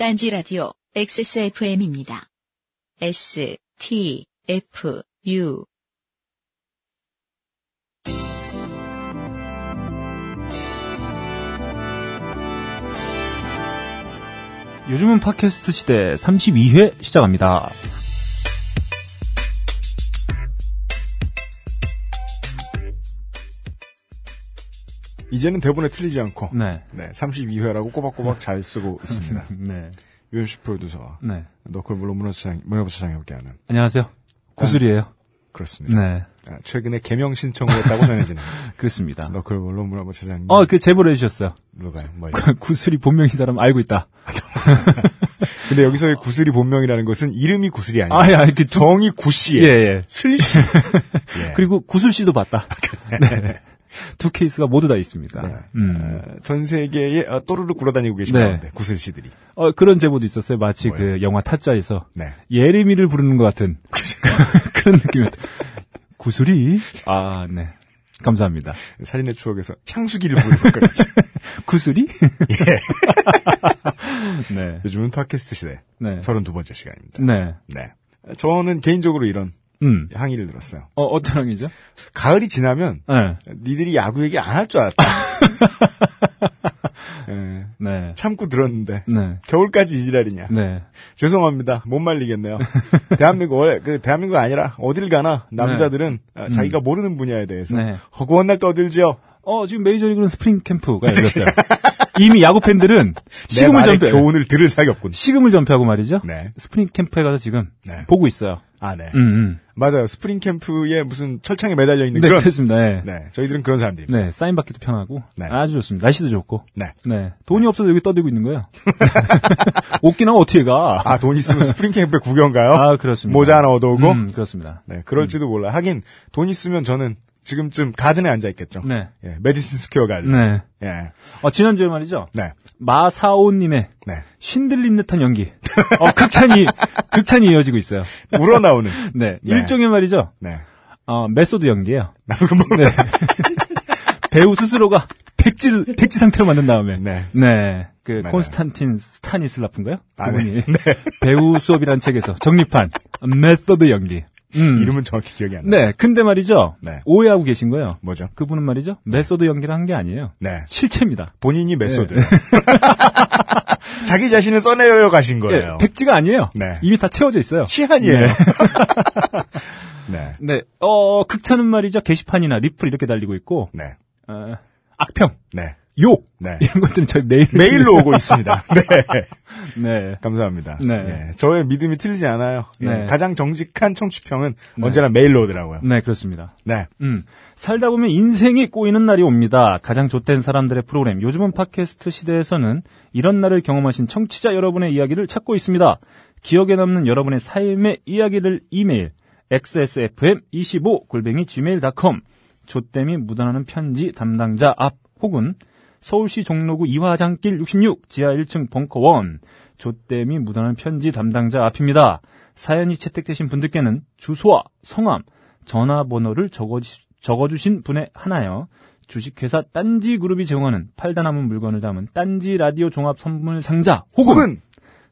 딴지 라디오 XSFM입니다. S, T, F, U. 요즘은 팟캐스트 시대 32회 시작합니다. 이제는 대본에 틀리지 않고 네. 네, 32회라고 꼬박꼬박 잘 쓰고 있습니다. 네. 유현식 프로듀서와 네. 너클 물론 문화부차장, 문화부차장이 함께하는 안녕하세요. 구슬이에요. 그렇습니다. 네. 아, 최근에 개명 신청을 했다고 전해지는 그렇습니다. 너클 물론 문화부차장님 어, 그 제보를 해주셨어요. 누가요? 뭐예요? 구슬이 본명인 사람 알고 있다. 근데 여기서의 구슬이 본명이라는 것은 이름이 구슬이 아니에요. 아, 예, 그 두, 정이 구씨예요. 예, 예. 슬씨. 예. 그리고 구슬 씨도 봤다. 네. 두 케이스가 모두 다 있습니다. 네. 음. 어, 전 세계에 어, 또르르 굴러다니고 계신 네. 가운데 구슬 씨들이. 어, 그런 제보도 있었어요. 마치 뭐예요? 그 영화 타짜에서 네. 예레미를 부르는 것 같은 그런 느낌이었다. 구슬이? 아, 네. 감사합니다. 살인의 추억에서 향수기를 부르는 것까지. 구슬이? 네. 요즘은 팟캐스트 시대 네. 32번째 시간입니다. 네. 네. 저는 개인적으로 이런 음. 항의를 들었어요. 어, 어떤 항의죠? 가을이 지나면 네. 니들이 야구 얘기 안 할 줄 알았다. 예, 네. 참고 들었는데 네. 겨울까지 이지랄이냐. 네. 죄송합니다. 못 말리겠네요. 대한민국 원래 그 대한민국 아니라 어딜 가나 남자들은 아, 자기가 모르는 분야에 대해서 네. 허구한 날 떠들죠. 어, 지금 메이저리그는 스프링 캠프가 열렸어요. 이미 야구 팬들은 내 식음을 전폐, 교훈을 들을 사이 없군. 식음을 전폐하고 말이죠. 네. 스프링 캠프에 가서 지금 네. 보고 있어요. 아, 네. 음, 음. 맞아요. 스프링 캠프에 무슨 철창에 매달려 있는 네, 그런. 그렇습니다. 네. 네. 저희들은 그런 사람들입니다. 네, 사인 받기도 편하고 네. 아주 좋습니다. 날씨도 좋고. 네. 네. 돈이 없어서 여기 떠들고 있는 거예요. 오키나와 어떻게 가? 아, 돈 있으면 스프링 캠프에 구경 가요? 아, 그렇습니다. 모자 하나 얻어오고? 음, 그렇습니다. 네, 그럴지도 몰라. 하긴 돈 있으면 저는 지금쯤 가든에 앉아 있겠죠. 네. 예, 메디슨 스퀘어 가든. 네. 예. 어, 지난주에 말이죠. 네. 마사오님의 네. 신들린 듯한 연기. 어, 극찬이, 극찬이 이어지고 있어요. 우러나오는. 네. 네. 일종의 말이죠. 네. 어, 메소드 연기예요. 뭐. 네. 배우 스스로가 백지, 백지 상태로 만든 다음에. 네. 네. 그, 맞아요. 콘스탄틴 스타니슬라프인가요? 아. 네. 네. 배우 수업이라는 책에서 정립한 메소드 연기. 음. 이름은 정확히 기억이 안 나요. 네. 근데 말이죠. 네. 오해하고 계신 거예요. 뭐죠? 그분은 말이죠. 메소드 연기를 한 게 아니에요. 네. 실체입니다. 본인이 메소드. 자기 자신을 써내려 가신 거예요. 예, 백지가 아니에요. 네. 이미 다 채워져 있어요. 치한이에요. 네. 네. 어, 극찬은 말이죠. 게시판이나 리플 이렇게 달리고 있고, 네. 어, 악평, 네. 욕, 네. 이런 것들은 저희 메일 메일로 오고 있습니다. 네. 네. 감사합니다. 네. 예, 저의 믿음이 틀리지 않아요. 예, 네. 가장 정직한 청취평은 언제나 메일로 오더라고요. 네, 그렇습니다. 네. 음. 살다 보면 인생이 꼬이는 날이 옵니다. 가장 좆된 사람들의 프로그램. 요즘은 팟캐스트 시대에서는 이런 날을 경험하신 청취자 여러분의 이야기를 찾고 있습니다. 기억에 남는 여러분의 삶의 이야기를 이메일 xsfm25 골뱅이 gmail.com 좆댐이 묻어나는 편지 담당자 앞 혹은 서울시 종로구 이화장길 66 지하 1층 벙커 1 좆댐이 묻어나는 편지 담당자 앞입니다. 사연이 채택되신 분들께는 주소와 성함, 전화번호를 적어, 적어 주신 분에 하나요. 주식회사 딴지그룹이 제공하는 팔다 남은 물건을 담은 딴지 라디오 종합 선물 상자 혹은, 혹은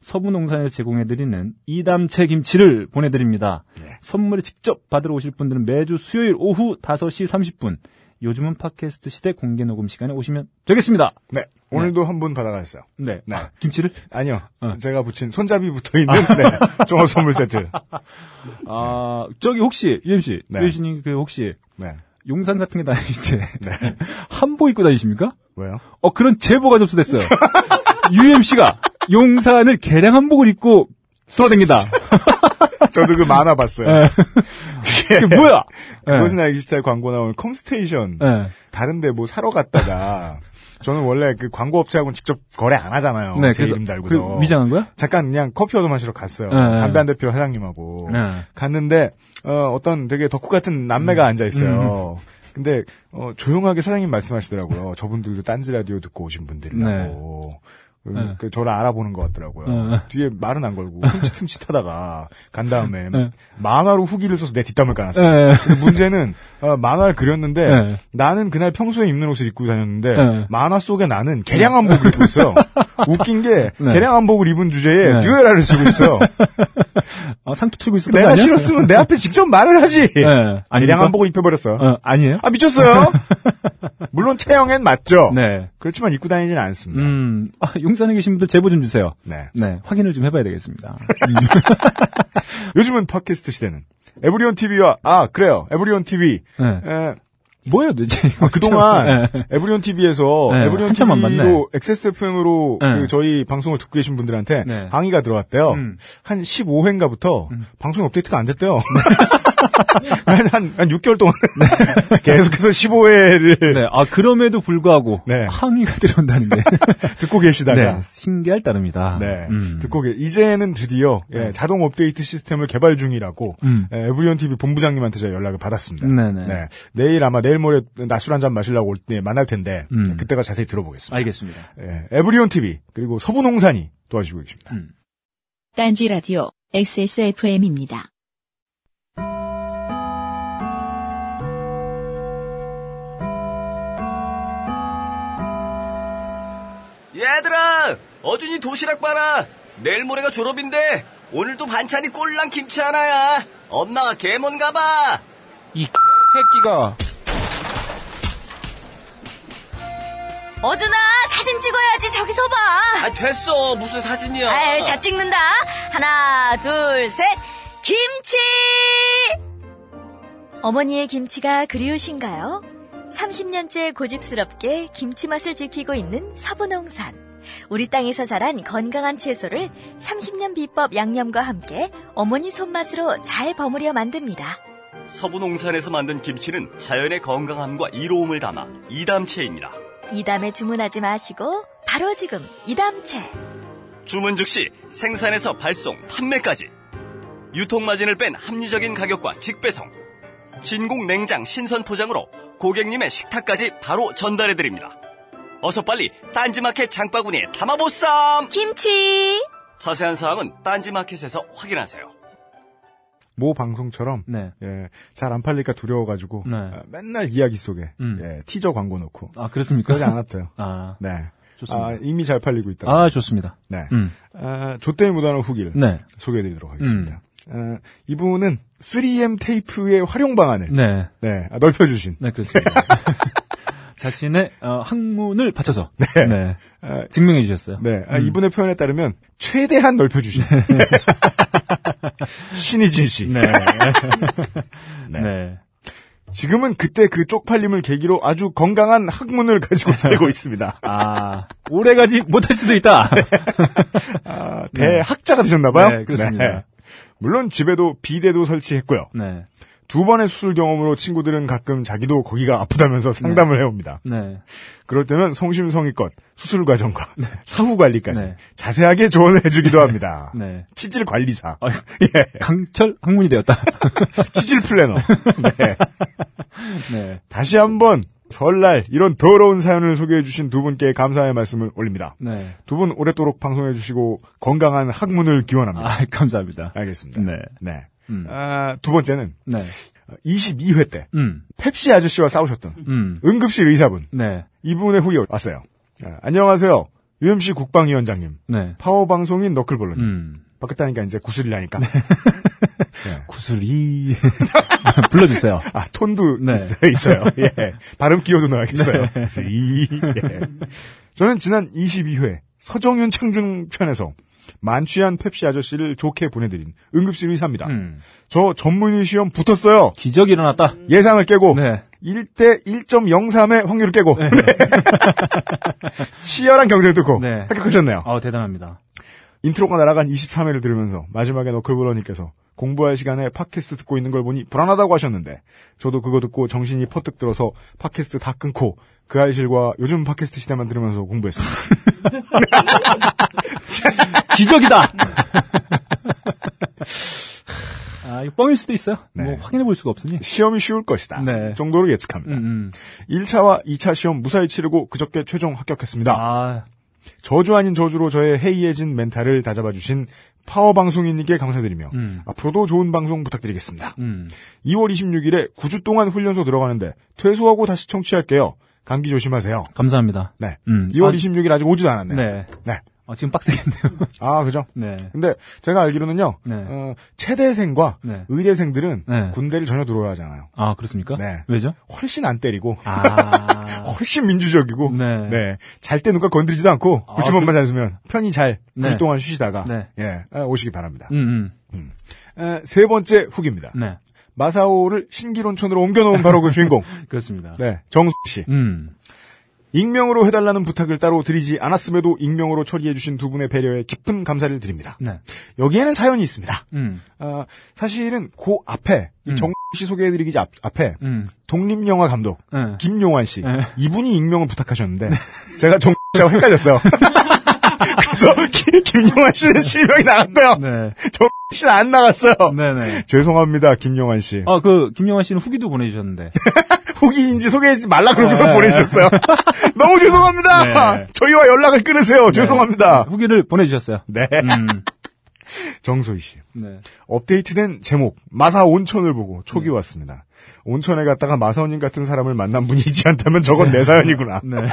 서부농산에서 제공해드리는 이담채 김치를 보내드립니다. 예. 선물을 직접 받으러 오실 분들은 매주 수요일 오후 5시 30분 요즘은 팟캐스트 시대 공개 녹음 시간에 오시면 되겠습니다. 네. 오늘도 한분 받아가셨어요. 네. 네. 김치를? 아니요. 어. 제가 붙인 손잡이 붙어 있는 네. 종합 선물 세트. 아, 저기 혹시, UMC, 네. UMC님 그 혹시 네. 용산 같은 게 다니실 때 한복 입고 다니십니까? 왜요? 어, 그런 제보가 접수됐어요. UMC가 용산을 개량 한복을 입고 돌아다니다. 저도 그 만화 봤어요. 예. 그게 뭐야? 예. 그것은 알기 싫다의 광고 나온 컴스테이션. 예. 다른데 뭐 사러 갔다가 저는 원래 그 광고 업체하고는 직접 거래 안 하잖아요. 네, 제 이름 달고서. 그 위장한 거야? 잠깐 그냥 커피 얻어 마시러 갔어요. 네. 담배 한 대 피러 사장님하고. 네. 갔는데 어, 어떤 되게 덕후 같은 남매가 앉아 있어요. 음. 근데 어, 조용하게 사장님 말씀하시더라고요. 저분들도 딴지 라디오 듣고 오신 분들이라고. 그, 네. 그 저를 알아보는 것 같더라고요. 네. 뒤에 말은 안 걸고 흠칫흠칫하다가 간 다음에 네. 만화로 후기를 써서 내 뒷담을 까놨어요. 예. 근데 문제는 어, 만화를 그렸는데 네. 나는 그날 평소에 입는 옷을 입고 다녔는데 네. 만화 속에 나는 개량 한복을 입고 있어요. 웃긴 게 네. 개량 한복을 입은 주제에 네. 뉴에라를 쓰고 있어요. 아, 상투 틀고 있었던 거 내가? 싫었으면 내 앞에 직접 말을 하지. 개량 한복을 입혀버렸어. 어, 아니에요? 아 미쳤어요. 물론 체형엔 맞죠. 네. 그렇지만 입고 다니지는 않습니다. 음, 아, 용 산에 계신 분들 제보 좀 주세요. 네. 네. 확인을 좀 해봐야 되겠습니다. 요즘은 팟캐스트 시대는 에브리온 TV와 아 그래요 에브리온 TV 네. 에, 뭐예요, 도대체? 아, 그동안 네. 에브리온 TV에서 네, 에브리온 TV로 XSFM으로 네. 그 저희 방송을 듣고 계신 분들한테 네. 항의가 들어왔대요. 음. 한 15회인가부터 방송 업데이트가 안 됐대요. 한, 한, 한 6개월 동안 계속해서 15회를 네. 아, 그럼에도 불구하고 네. 항의가 들어온다는 게 듣고 계시다가 네, 신기할 따름이다. 네. 음. 듣고 계 이제는 드디어 예, 자동 업데이트 시스템을 개발 중이라고 음. 예, 에브리온 TV 본부장님한테 제가 연락을 받았습니다. 네네. 네. 내일 아마 내일 모레 낮술 한 잔 마시려고 올 때 만날 텐데 음. 그때가 자세히 들어보겠습니다. 알겠습니다. 예, 에브리온 TV 그리고 서부농산이 도와주고 계십니다. 음. 딴지 라디오 XSFM입니다. 얘들아, 어준이 도시락 봐라. 내일 모레가 졸업인데 오늘도 반찬이 꼴랑 김치 하나야. 엄마가 개몬 가 봐. 이 새끼가 어준아 사진 찍어야지 저기서 봐. 아 됐어. 무슨 사진이야? 아이, 자 찍는다. 하나 둘 셋. 김치. 어머니의 김치가 그리우신가요? 30년째 고집스럽게 김치 맛을 지키고 있는 서부농산. 우리 땅에서 자란 건강한 채소를 30년 비법 양념과 함께 어머니 손맛으로 잘 버무려 만듭니다. 서부농산에서 만든 김치는 자연의 건강함과 이로움을 담아 이담채입니다. 이담에 주문하지 마시고 바로 지금 이담채. 주문 즉시 생산에서 발송, 판매까지. 유통마진을 뺀 합리적인 가격과 직배송. 진공 냉장 신선 포장으로 고객님의 식탁까지 바로 전달해 드립니다. 어서 빨리 딴지마켓 장바구니에 담아보쌈! 김치. 자세한 사항은 딴지마켓에서 확인하세요. 모 방송처럼 네. 예, 잘 안 팔릴까 두려워가지고 네. 어, 맨날 이야기 속에 음. 예, 티저 광고 넣고 아, 그렇습니까? 그러지 않았대요. 아, 네. 좋습니다. 아, 이미 잘 팔리고 있다. 아, 좋습니다. 네. 음. 아, 조땜이 묻어나는 후기를 네. 소개해드리도록 하겠습니다. 어, 이분은 3M 테이프의 활용 방안을 네. 네, 아, 넓혀주신 네, 그렇습니다. 자신의 어, 학문을 바쳐서 네. 네. 아, 증명해 주셨어요. 네, 아, 이분의 표현에 따르면 최대한 넓혀 주신 신이진 씨. 네. 네. 네. 지금은 그때 그 쪽팔림을 계기로 아주 건강한 학문을 가지고 살고 있습니다. 아, 오래 가지 못할 수도 있다. 아, 대학자가 되셨나봐요. 네, 그렇습니다. 물론 집에도 비대도 설치했고요. 네. 두 번의 수술 경험으로 친구들은 가끔 자기도 거기가 아프다면서 상담을 해옵니다. 네. 그럴 때면 성심성의껏 수술 과정과 사후 관리까지 네. 자세하게 조언을 해주기도 합니다. 네. 치질 관리사, 아유, 예, 강철 학문이 되었다. 치질 플래너. 네. 네. 다시 한번 설날 이런 더러운 사연을 소개해 주신 두 분께 감사의 말씀을 올립니다. 네. 두 분 오랫도록 방송해 주시고 건강한 학문을 기원합니다. 아, 감사합니다. 알겠습니다. 네. 네. 음. 아, 두 번째는 네. 22회 때 음. 펩시 아저씨와 싸우셨던 음. 응급실 의사분 네. 이분의 후기 왔어요. 아, 안녕하세요. UMC 국방위원장님. 네. 파워 방송인 너클볼러님. 음. 바뀌었다니까 이제 구슬이라니까. 네. 구슬이 불러주세요. 아 톤도 네. 있어요. 있어요. 예. 발음 끼워도 넣어야겠어요. 구슬이. 예. 저는 지난 22회 서정윤 창준 편에서 만취한 펩시 아저씨를 좋게 보내드린 응급실 의사입니다. 음. 저 전문의 시험 붙었어요. 기적이 일어났다. 예상을 깨고 네. 1대 1.03의 확률을 깨고 네. 치열한 경쟁을 뚫고 네. 합격하셨네요. 아, 대단합니다. 인트로가 날아간 23회를 들으면서 마지막에 너클볼러님께서 공부할 시간에 팟캐스트 듣고 있는 걸 보니 불안하다고 하셨는데 저도 그거 듣고 정신이 퍼뜩 들어서 팟캐스트 다 끊고 그 알싫과 요즘 팟캐스트 시대만 들으면서 공부했습니다. 기적이다. 아, 이거 뻥일 수도 있어요. 네. 뭐 확인해 볼 수가 없으니. 시험이 쉬울 것이다. 네. 정도로 예측합니다. 음, 음. 1차와 2차 시험 무사히 치르고 그저께 최종 합격했습니다. 아, 저주 아닌 저주로 저의 해이해진 멘탈을 다잡아 주신 파워 방송인님께 감사드리며 음. 앞으로도 좋은 방송 부탁드리겠습니다. 음. 2월 26일에 9주 동안 훈련소 들어가는데 퇴소하고 다시 청취할게요. 감기 조심하세요. 감사합니다. 네. 음. 2월 아, 26일 아직 오지도 않았네요. 네. 네. 아, 지금 빡세겠네요. 아, 그죠? 네. 근데 제가 알기로는요. 네. 어, 체대생과 네. 의대생들은 네. 군대를 전혀 들어야 하잖아요. 아, 그렇습니까? 네. 왜죠? 훨씬 안 때리고 아. 훨씬 민주적이고 네. 네. 잘 때 누가 건드리지도 않고 아, 불침번만 잘 쓰면 편히 잘 네. 9주 동안 쉬시다가 네. 예, 아, 오시기 바랍니다. 음, 음. 에, 세 번째 후기입니다. 네. 마사오를 신기론천으로 옮겨놓은 바로 그 주인공. 그렇습니다. 네, 정수 씨. 음. 익명으로 해달라는 부탁을 따로 드리지 않았음에도 익명으로 처리해주신 두 분의 배려에 깊은 감사를 드립니다. 네. 여기에는 사연이 있습니다. 음. 아, 사실은 그 앞에 이 음. 정수 씨 소개해드리기 앞, 앞에 음. 독립영화 감독 네. 김용환 씨 네. 이분이 익명을 부탁하셨는데 제가 정수 씨하고 헷갈렸어요. 그래서 김, 김용환 씨는 실명이 나갔고요. 네. 정수 씨는 안 나갔어요. 네네. 죄송합니다, 김용환 씨. 아, 그, 김영환 씨는 후기도 보내주셨는데. 후기인지 소개하지 말라 그러고서 네. 보내주셨어요. 너무 죄송합니다. 네. 저희와 연락을 끊으세요. 죄송합니다. 후기를 보내주셨어요. 네. 음. 정소희 씨. 네. 업데이트된 제목 마사 온천을 보고 촉이 왔습니다. 온천에 갔다가 마사오님 같은 사람을 만난 분이 있지 않다면 저건 내 사연이구나. 네. 네.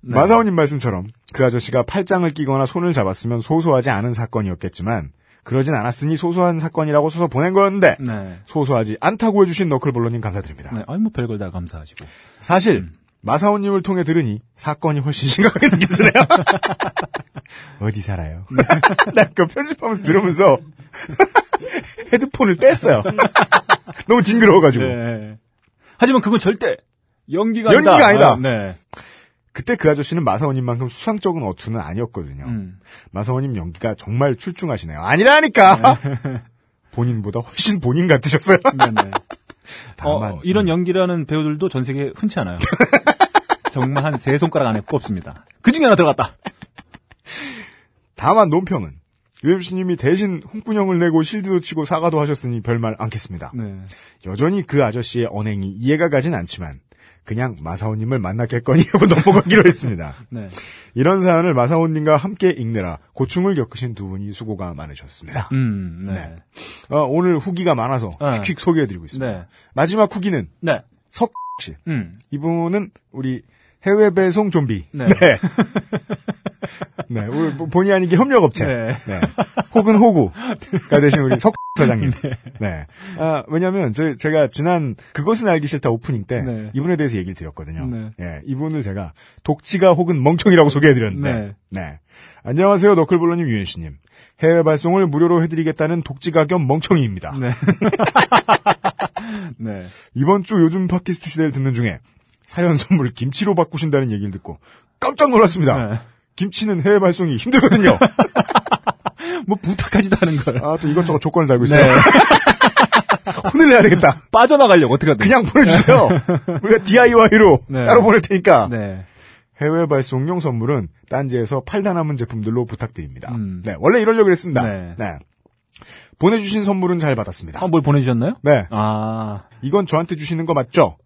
마사오님 말씀처럼 그 아저씨가 팔짱을 끼거나 손을 잡았으면 소소하지 않은 사건이었겠지만 그러진 않았으니 소소한 사건이라고 써서 보낸 거였는데 네. 소소하지 않다고 해주신 너클볼러님 감사드립니다. 네. 아니, 뭐 별걸 다 감사하시고. 사실 마사오님을 통해 들으니 사건이 훨씬 심각하게 느껴지네요. 어디 살아요? 나그 편집하면서 들으면서 헤드폰을 뗐어요. 너무 징그러워가지고. 네. 하지만 그건 절대 연기가 연기가 아니다. 아니다. 아, 네. 그때 그 아저씨는 마사오님만큼 수상적인 어투는 아니었거든요. 음. 마사오님 연기가 정말 출중하시네요. 아니라니까! 본인보다 훨씬 본인 같으셨어요. 네네. 다만 어, 이런 연기라는 배우들도 전 세계에 흔치 않아요. 정말 한 세 손가락 안에 꼽습니다. 그 중에 하나 들어갔다. 다만 논평은 UMC님이 대신 홍군형을 내고 실드도 치고 사과도 하셨으니 별말 않겠습니다. 네. 여전히 그 아저씨의 언행이 이해가 가진 않지만 그냥 마사오님을 만났겠거니 하고 넘어가기로 했습니다. 네. 이런 사연을 마사오님과 함께 읽느라 고충을 겪으신 두 분이 수고가 많으셨습니다. 음, 네. 네. 어, 오늘 후기가 많아서 네. 휙휙 소개해드리고 있습니다. 네. 마지막 후기는 네. 석 씨. 음. 이분은 우리 해외 배송 좀비. 네. 네. 네, 우리 뭐 본의 아니게 협력업체. 네. 네. 혹은 호구가 되신 우리 석 사장님. 네. 아, 왜냐면, 저, 제가 지난 그것은 알기 싫다 오프닝 때 네. 이분에 대해서 얘기를 드렸거든요. 네. 예, 이분을 제가 독지가 혹은 멍청이라고 소개해드렸는데. 네. 네. 안녕하세요, 너클볼러님, 유현씨님. 해외 발송을 무료로 해드리겠다는 독지가 겸 멍청이입니다. 네. 네. 이번 주 요즘 팟캐스트 시대를 듣는 중에 사연 선물 김치로 바꾸신다는 얘기를 듣고 깜짝 놀랐습니다. 네. 김치는 해외 발송이 힘들거든요. 뭐 부탁하지도 않은 걸. 아, 또 이것저것 조건을 달고 있어요. 네. 혼을 내야 되겠다. 빠져나가려고 어떻게든. 그냥 보내주세요. 우리가 DIY로 네. 따로 보낼 테니까. 네. 해외 발송용 선물은 딴지에서 팔다 남은 제품들로 부탁드립니다. 음. 네, 원래 이러려고 했습니다. 네. 네. 보내주신 선물은 잘 받았습니다. 아, 뭘 보내주셨나요? 네. 아. 이건 저한테 주시는 거 맞죠?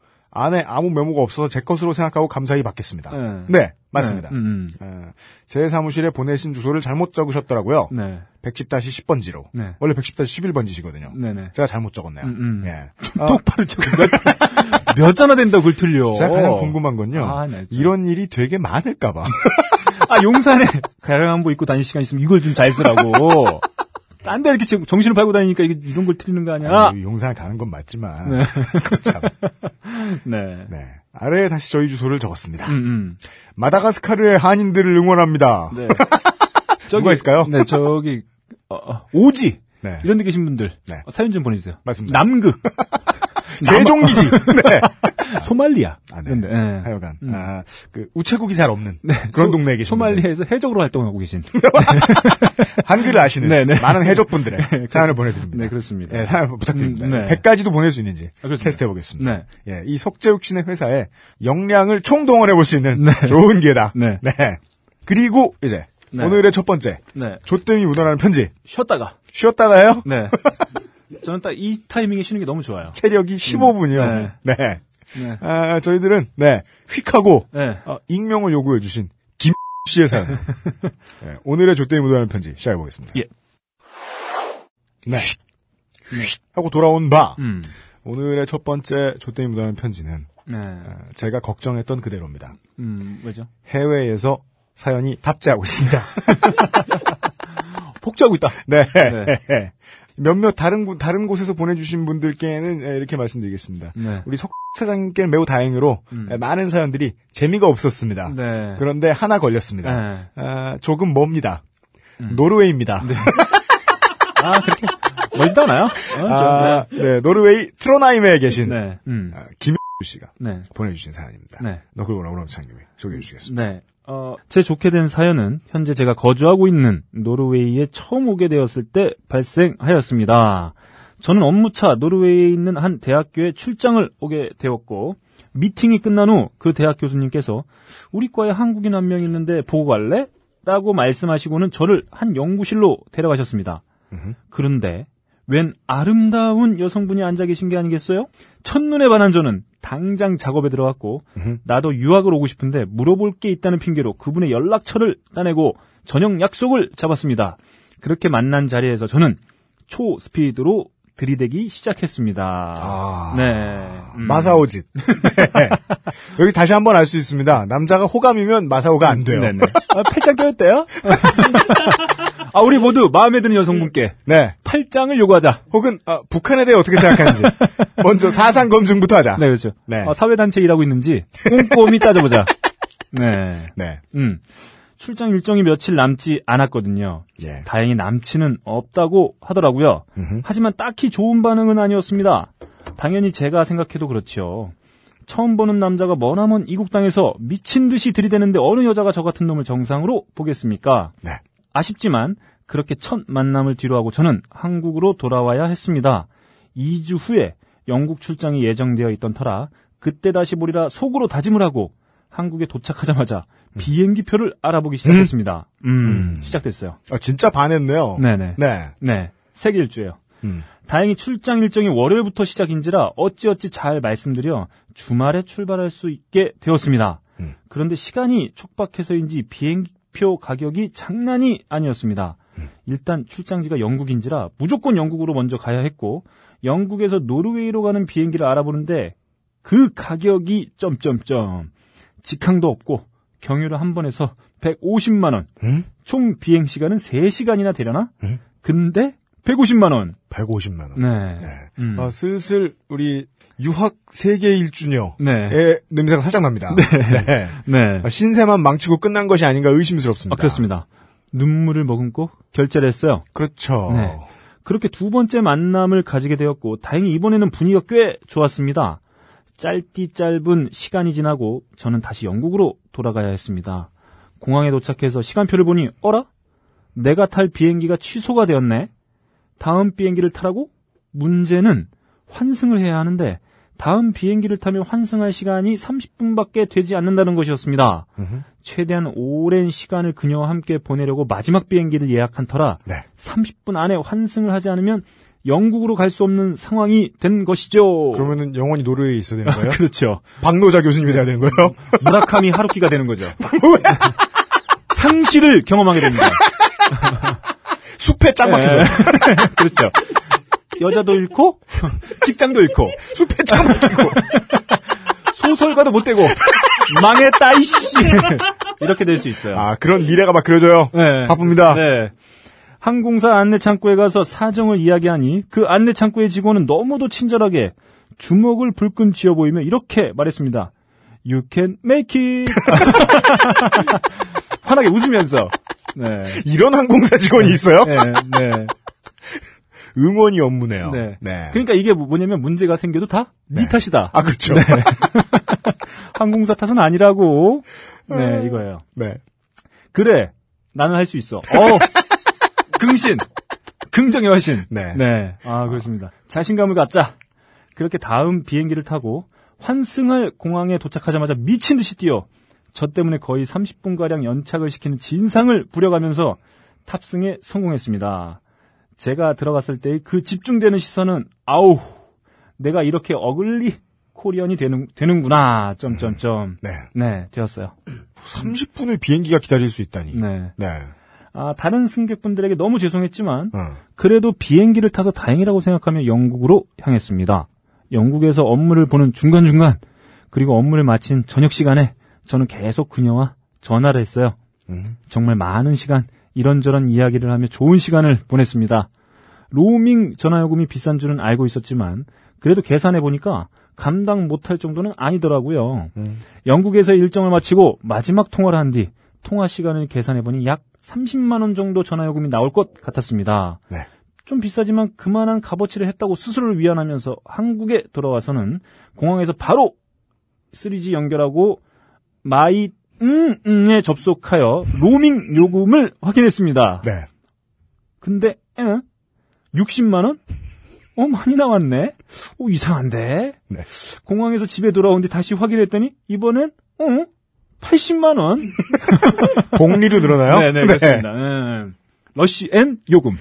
안에 아무 메모가 없어서 제 것으로 생각하고 감사히 받겠습니다. 네. 네, 맞습니다. 네. 음, 어, 제 사무실에 보내신 주소를 잘못 적으셨더라고요. 음. 네. 110-10번지로. 네. 원래 110-11번지시거든요. 네네. 제가 잘못 적었네요. 음, 음. 예. 아, 똑바로 쳐. 몇, 몇 자나 된다고 그걸 틀려. 제가 가장 궁금한 건요. 아, 네. 이런 일이 되게 많을까봐. 아, 용산에 가량 한복 입고 다닐 시간 있으면 이걸 좀 잘 쓰라고. 딴 데 이렇게 정- 정신을 팔고 다니니까 이게 이런 걸 틀리는 거 아니야? 용산 가는 건 맞지만. 네. 참. 네. 네. 아래에 다시 저희 주소를 적었습니다. 음, 음. 마다가스카르의 한인들을 응원합니다. 네. 누가 있을까요? 네, 저기, 어, 어, 오지. 네. 이런 데 계신 분들. 네. 어, 사연 좀 보내주세요. 맞습니다. 남극. 세종기지. 네. 소말리아. 아, 네. 데, 예. 하여간, 음. 아, 그, 우체국이 잘 없는. 그런 소- 동네에 계신. 소말리아에서 해적으로 활동하고 계신. 한글을 아시는 네, 네. 많은 해적분들의 사연을 보내드립니다. 네, 그렇습니다. 네, 사연 부탁드립니다. 음, 네. 100가지도 보낼 수 있는지 아, 그렇습니다. 테스트 해 보겠습니다. 네. 예, 이 석재욱 씨네 회사에 역량을 총동원해 볼 수 있는 좋은 기회다. 네. 그리고 이제 네. 오늘의 첫 번째 네. 조땜이 묻어나는 편지 쉬었다가. 쉬었다가 해요. 네. 저는 딱 이 타이밍에 쉬는 게 너무 좋아요. 체력이 15분이요. 네. 네. 네. 아, 저희들은 네 휙하고 네. 어, 익명을 요구해 주신 김 씨의 사연. 네, 오늘의 조땡이 묻어나는 편지 시작해 보겠습니다. 예. 네. 하고 돌아온 바 음. 오늘의 첫 번째 조땡이 묻어나는 편지는 네. 어, 제가 걱정했던 그대로입니다. 음, 왜죠? 해외에서 사연이 탑재하고 있습니다. 폭주하고 있다. 네. 네. 몇몇 다른 곳- 다른 곳에서 보내주신 분들께는 에, 이렇게 말씀드리겠습니다. 네. 우리 석 사장님께는 매우 다행으로 음. 에, 많은 사연들이 재미가 없었습니다. 네. 그런데 하나 걸렸습니다. 네. 아, 조금 멉니다. 음. 노르웨이입니다. 아, 그렇게 멀지도 않아요. 어, 아, 네, 노르웨이 트로나임에 계신 네. 음. 아, 김효 씨가 네. 보내주신 사연입니다. 네. 너클볼러 우람창님이 소개해 주시겠습니다. 네. 어, 제 좋게 된 사연은 현재 제가 거주하고 있는 노르웨이에 처음 오게 되었을 때 발생하였습니다. 저는 업무차 노르웨이에 있는 한 대학교에 출장을 오게 되었고 미팅이 끝난 후 그 대학 교수님께서 우리 과에 한국인 한 명 있는데 보고 갈래? 라고 말씀하시고는 저를 한 연구실로 데려가셨습니다. 그런데 웬 아름다운 여성분이 앉아 계신 게 아니겠어요? 첫눈에 반한 저는 당장 작업에 들어갔고 나도 유학을 오고 싶은데 물어볼 게 있다는 핑계로 그분의 연락처를 따내고 저녁 약속을 잡았습니다. 그렇게 만난 자리에서 저는 초 스피드로 들이대기 시작했습니다. 아. 네. 음. 마사오짓. 네. 여기 다시 한번 알 수 있습니다. 남자가 호감이면 마사오가 안 돼요. 네네. 아, 팔짱 껴였대요? 아, 우리 모두 마음에 드는 여성분께 네. 팔짱을 요구하자. 혹은 아, 북한에 대해 어떻게 생각하는지 먼저 사상 검증부터 하자. 네, 그렇죠. 네. 아, 사회 단체 일하고 있는지 꼼꼼히 따져보자. 네. 네. 음. 출장 일정이 며칠 남지 않았거든요. 예. 다행히 남친은 없다고 하더라고요. 음흠. 하지만 딱히 좋은 반응은 아니었습니다. 당연히 제가 생각해도 그렇죠. 처음 보는 남자가 머나먼 이국 땅에서 미친 듯이 들이대는데 어느 여자가 저 같은 놈을 정상으로 보겠습니까? 네. 아쉽지만 그렇게 첫 만남을 뒤로하고 저는 한국으로 돌아와야 했습니다. 2주 후에 영국 출장이 예정되어 있던 터라 그때 다시 보리라 속으로 다짐을 하고 한국에 도착하자마자 비행기표를 알아보기 시작했습니다. 음, 시작됐어요. 아, 진짜 반했네요. 네네. 네. 네. 세계 일주예요. 음. 다행히 출장 일정이 월요일부터 시작인지라 어찌어찌 잘 말씀드려 주말에 출발할 수 있게 되었습니다. 음. 그런데 시간이 촉박해서인지 비행기 표 가격이 장난이 아니었습니다. 음. 일단 출장지가 영국인지라 무조건 영국으로 먼저 가야 했고 영국에서 노르웨이로 가는 비행기를 알아보는데 그 가격이 점점점 직항도 없고 경유를 한 번 해서 150만 원. 음? 총 비행 시간은 3시간이나 되려나? 음? 근데 150만 원. 150만 원. 네. 네. 음. 아, 슬슬 우리 유학 세계 일주녀의 네. 냄새가 살짝 납니다. 네. 네. 아, 신세만 망치고 끝난 것이 아닌가 의심스럽습니다. 아, 그렇습니다. 눈물을 머금고 결제를 했어요. 그렇죠. 네. 그렇게 두 번째 만남을 가지게 되었고 다행히 이번에는 분위기가 꽤 좋았습니다. 짧디 짧은 시간이 지나고 저는 다시 영국으로 돌아가야 했습니다. 공항에 도착해서 시간표를 보니 어라? 내가 탈 비행기가 취소가 되었네. 다음 비행기를 타라고? 문제는 환승을 해야 하는데 다음 비행기를 타면 환승할 시간이 30분밖에 되지 않는다는 것이었습니다. 음흠. 최대한 오랜 시간을 그녀와 함께 보내려고 마지막 비행기를 예약한 터라 네. 30분 안에 환승을 하지 않으면 영국으로 갈 수 없는 상황이 된 것이죠. 그러면은 영원히 노르웨이에 있어야 되는 거예요? 그렇죠. 박노자 교수님이 돼야 되는 거예요? 무라카미 하루키가 되는 거죠. 상실을 경험하게 됩니다. 숲에 짱 막혀서. 네. 그렇죠. 여자도 잃고 직장도 잃고 숲에 짱 막히고. 소설가도 못 되고 망했다 이씨 이렇게 될 수 있어요. 아, 그런 미래가 막 그려져요. 네. 바쁩니다. 네. 항공사 안내 창구에 가서 사정을 이야기하니 그 안내 창구의 직원은 너무도 친절하게 주먹을 불끈 쥐어 보이며 이렇게 말했습니다. You can make it. 환하게 웃으면서. 네. 이런 항공사 직원이 있어요? 네, 네. 응원이 업무네요. 네. 네. 그러니까 이게 뭐냐면 문제가 생겨도 다네 네. 탓이다. 아, 그렇죠. 항공사 탓은 아니라고. 네, 이거예요. 네. 그래. 나는 할 수 있어. 어. 긍신. 긍정의 화신. 네. 아, 그렇습니다. 자신감을 갖자. 그렇게 다음 비행기를 타고 환승할 공항에 도착하자마자 미친 듯이 뛰어 저 때문에 거의 30분가량 연착을 시키는 진상을 부려가면서 탑승에 성공했습니다. 제가 들어갔을 때의 그 집중되는 시선은 아우 내가 이렇게 어글리 코리안이 되는, 되는구나, 점점점. 네. 네, 되었어요. 30분을 비행기가 기다릴 수 있다니. 네. 네. 아, 다른 승객분들에게 너무 죄송했지만, 어. 그래도 비행기를 타서 다행이라고 생각하며 영국으로 향했습니다. 영국에서 업무를 보는 중간중간, 그리고 업무를 마친 저녁 시간에 저는 계속 그녀와 전화를 했어요. 음. 정말 많은 시간 이런저런 이야기를 하며 좋은 시간을 보냈습니다. 로밍 전화요금이 비싼 줄은 알고 있었지만 그래도 계산해 보니까 감당 못할 정도는 아니더라고요. 음. 영국에서 일정을 마치고 마지막 통화를 한 뒤 통화 시간을 계산해 보니 약 30만 원 정도 전화요금이 나올 것 같았습니다. 네. 좀 비싸지만 그만한 값어치를 했다고 스스로를 위안하면서 한국에 돌아와서는 공항에서 바로 3G 연결하고 마이 음에 접속하여 로밍 요금을 확인했습니다. 네. 근데 에? 60만 원? 어 많이 나왔네. 오 이상한데. 네. 공항에서 집에 돌아온 뒤 다시 확인했더니 이번엔 어 80만 원. 복리로 늘어나요? 네, 네, 그렇습니다. 네. 러시 앤 요금.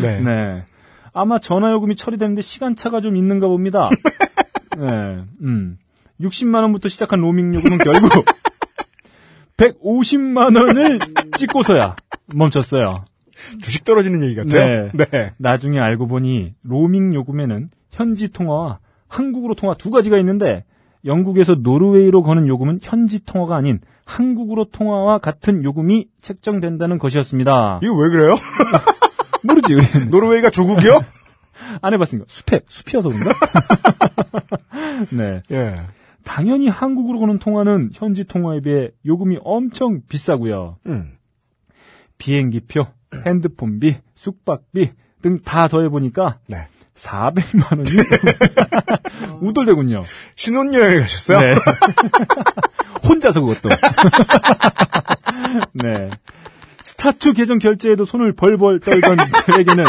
네. 네. 아마 전화 요금이 처리되는데 시간차가 좀 있는가 봅니다. 네. 음. 60만 원부터 시작한 로밍 요금은 결국 150만 원을 찍고서야 멈췄어요. 주식 떨어지는 얘기 같아요. 네. 네. 나중에 알고 보니 로밍 요금에는 현지 통화와 한국으로 통화 두 가지가 있는데 영국에서 노르웨이로 거는 요금은 현지 통화가 아닌 한국으로 통화와 같은 요금이 책정된다는 것이었습니다. 이거 왜 그래요? 모르지. 노르웨이가 조국이요? 안 해봤으니까 숲에 숲이어서 그런가? 네. 예. 당연히 한국으로 거는 통화는 현지 통화에 비해 요금이 엄청 비싸고요. 음. 비행기표, 핸드폰비, 숙박비 등 다 더해보니까 네. 400만 원이 우돌되군요. 신혼여행을 가셨어요? 네. 혼자서 그것도. 네. 스타투 계정 결제에도 손을 벌벌 떨던 저에게는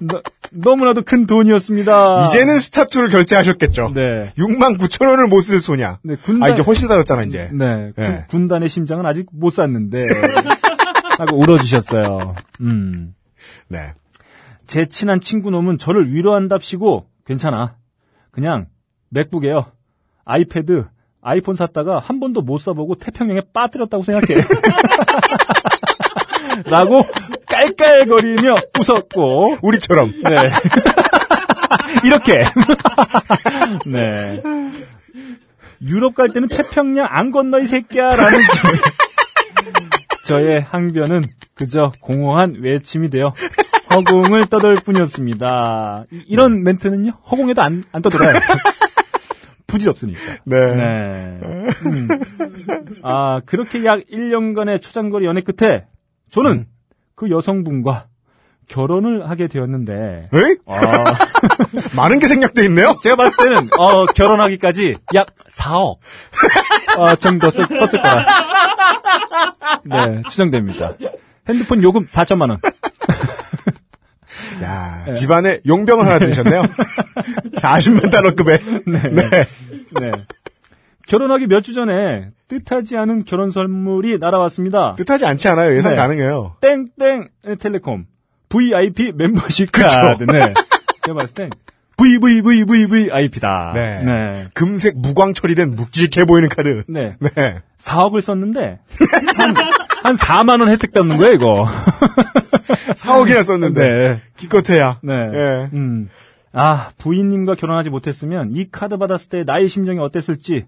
너, 너무나도 큰 돈이었습니다. 이제는 스타투를 결제하셨겠죠. 네. 6만 9천 원을 못 쓸 소냐. 네, 군단 아, 이제 훨씬 싸졌잖아, 이제. 네, 군- 네. 군단의 심장은 아직 못 샀는데 하고 울어주셨어요. 음. 네. 제 친한 친구 놈은 저를 위로한답시고 괜찮아. 그냥 맥북에요. 아이패드, 아이폰 샀다가 한 번도 못 써보고 태평양에 빠뜨렸다고 생각해. 라고 깔깔거리며 웃었고 우리처럼. 네. 이렇게. 네. 유럽 갈 때는 태평양 안 건너 이 새끼야라는 저, 의 항변은 그저 공허한 외침이 되어 허공을 떠돌 뿐이었습니다. 이- 이런 멘트는요 허공에도 안, 안 떠돌아요. 부질없으니까. 네. 네. 음. 아 그렇게 약 1년간의 초장거리 연애 끝에 저는 음. 그 여성분과 결혼을 하게 되었는데 에이? 아, 많은 게 생략돼 있네요? 제가 봤을 때는 어, 결혼하기까지 약 4억 어, 정도 썼, 썼을 거라. 네, 추정됩니다. 핸드폰 요금 4천만 원. 야, 집안에 용병을 하나 들으셨네요? 40만 달러급에. 네. 네. 결혼하기 몇 주 전에 뜻하지 않은 결혼 선물이 날아왔습니다. 뜻하지 않지 않아요. 예상 네. 가능해요. 땡땡 텔레콤 VIP 멤버십. 카드. 네. 제가 봤을 땐 VVVVVIP다. 네. 네. 금색 무광 처리된 묵직해 보이는 카드. 네. 네. 4억을 썼는데 한, 한 4만 원 혜택 받는 거예요, 이거. 4억이나 썼는데. 네. 기껏해야. 네. 예. 음. 아, 부인님과 결혼하지 못했으면 이 카드 받았을 때 나의 심정이 어땠을지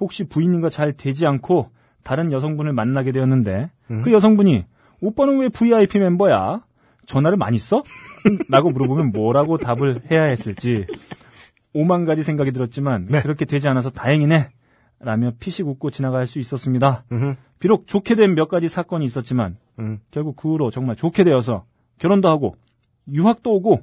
혹시 부인님과 잘 되지 않고 다른 여성분을 만나게 되었는데 그 여성분이 오빠는 왜 VIP 멤버야? 전화를 많이 써? 라고 물어보면 뭐라고 답을 해야 했을지 오만 가지 생각이 들었지만 네. 그렇게 되지 않아서 다행이네 라며 피식 웃고 지나갈 수 있었습니다. 음흠. 비록 좋게 된 몇 가지 사건이 있었지만 음. 결국 그 후로 정말 좋게 되어서 결혼도 하고 유학도 오고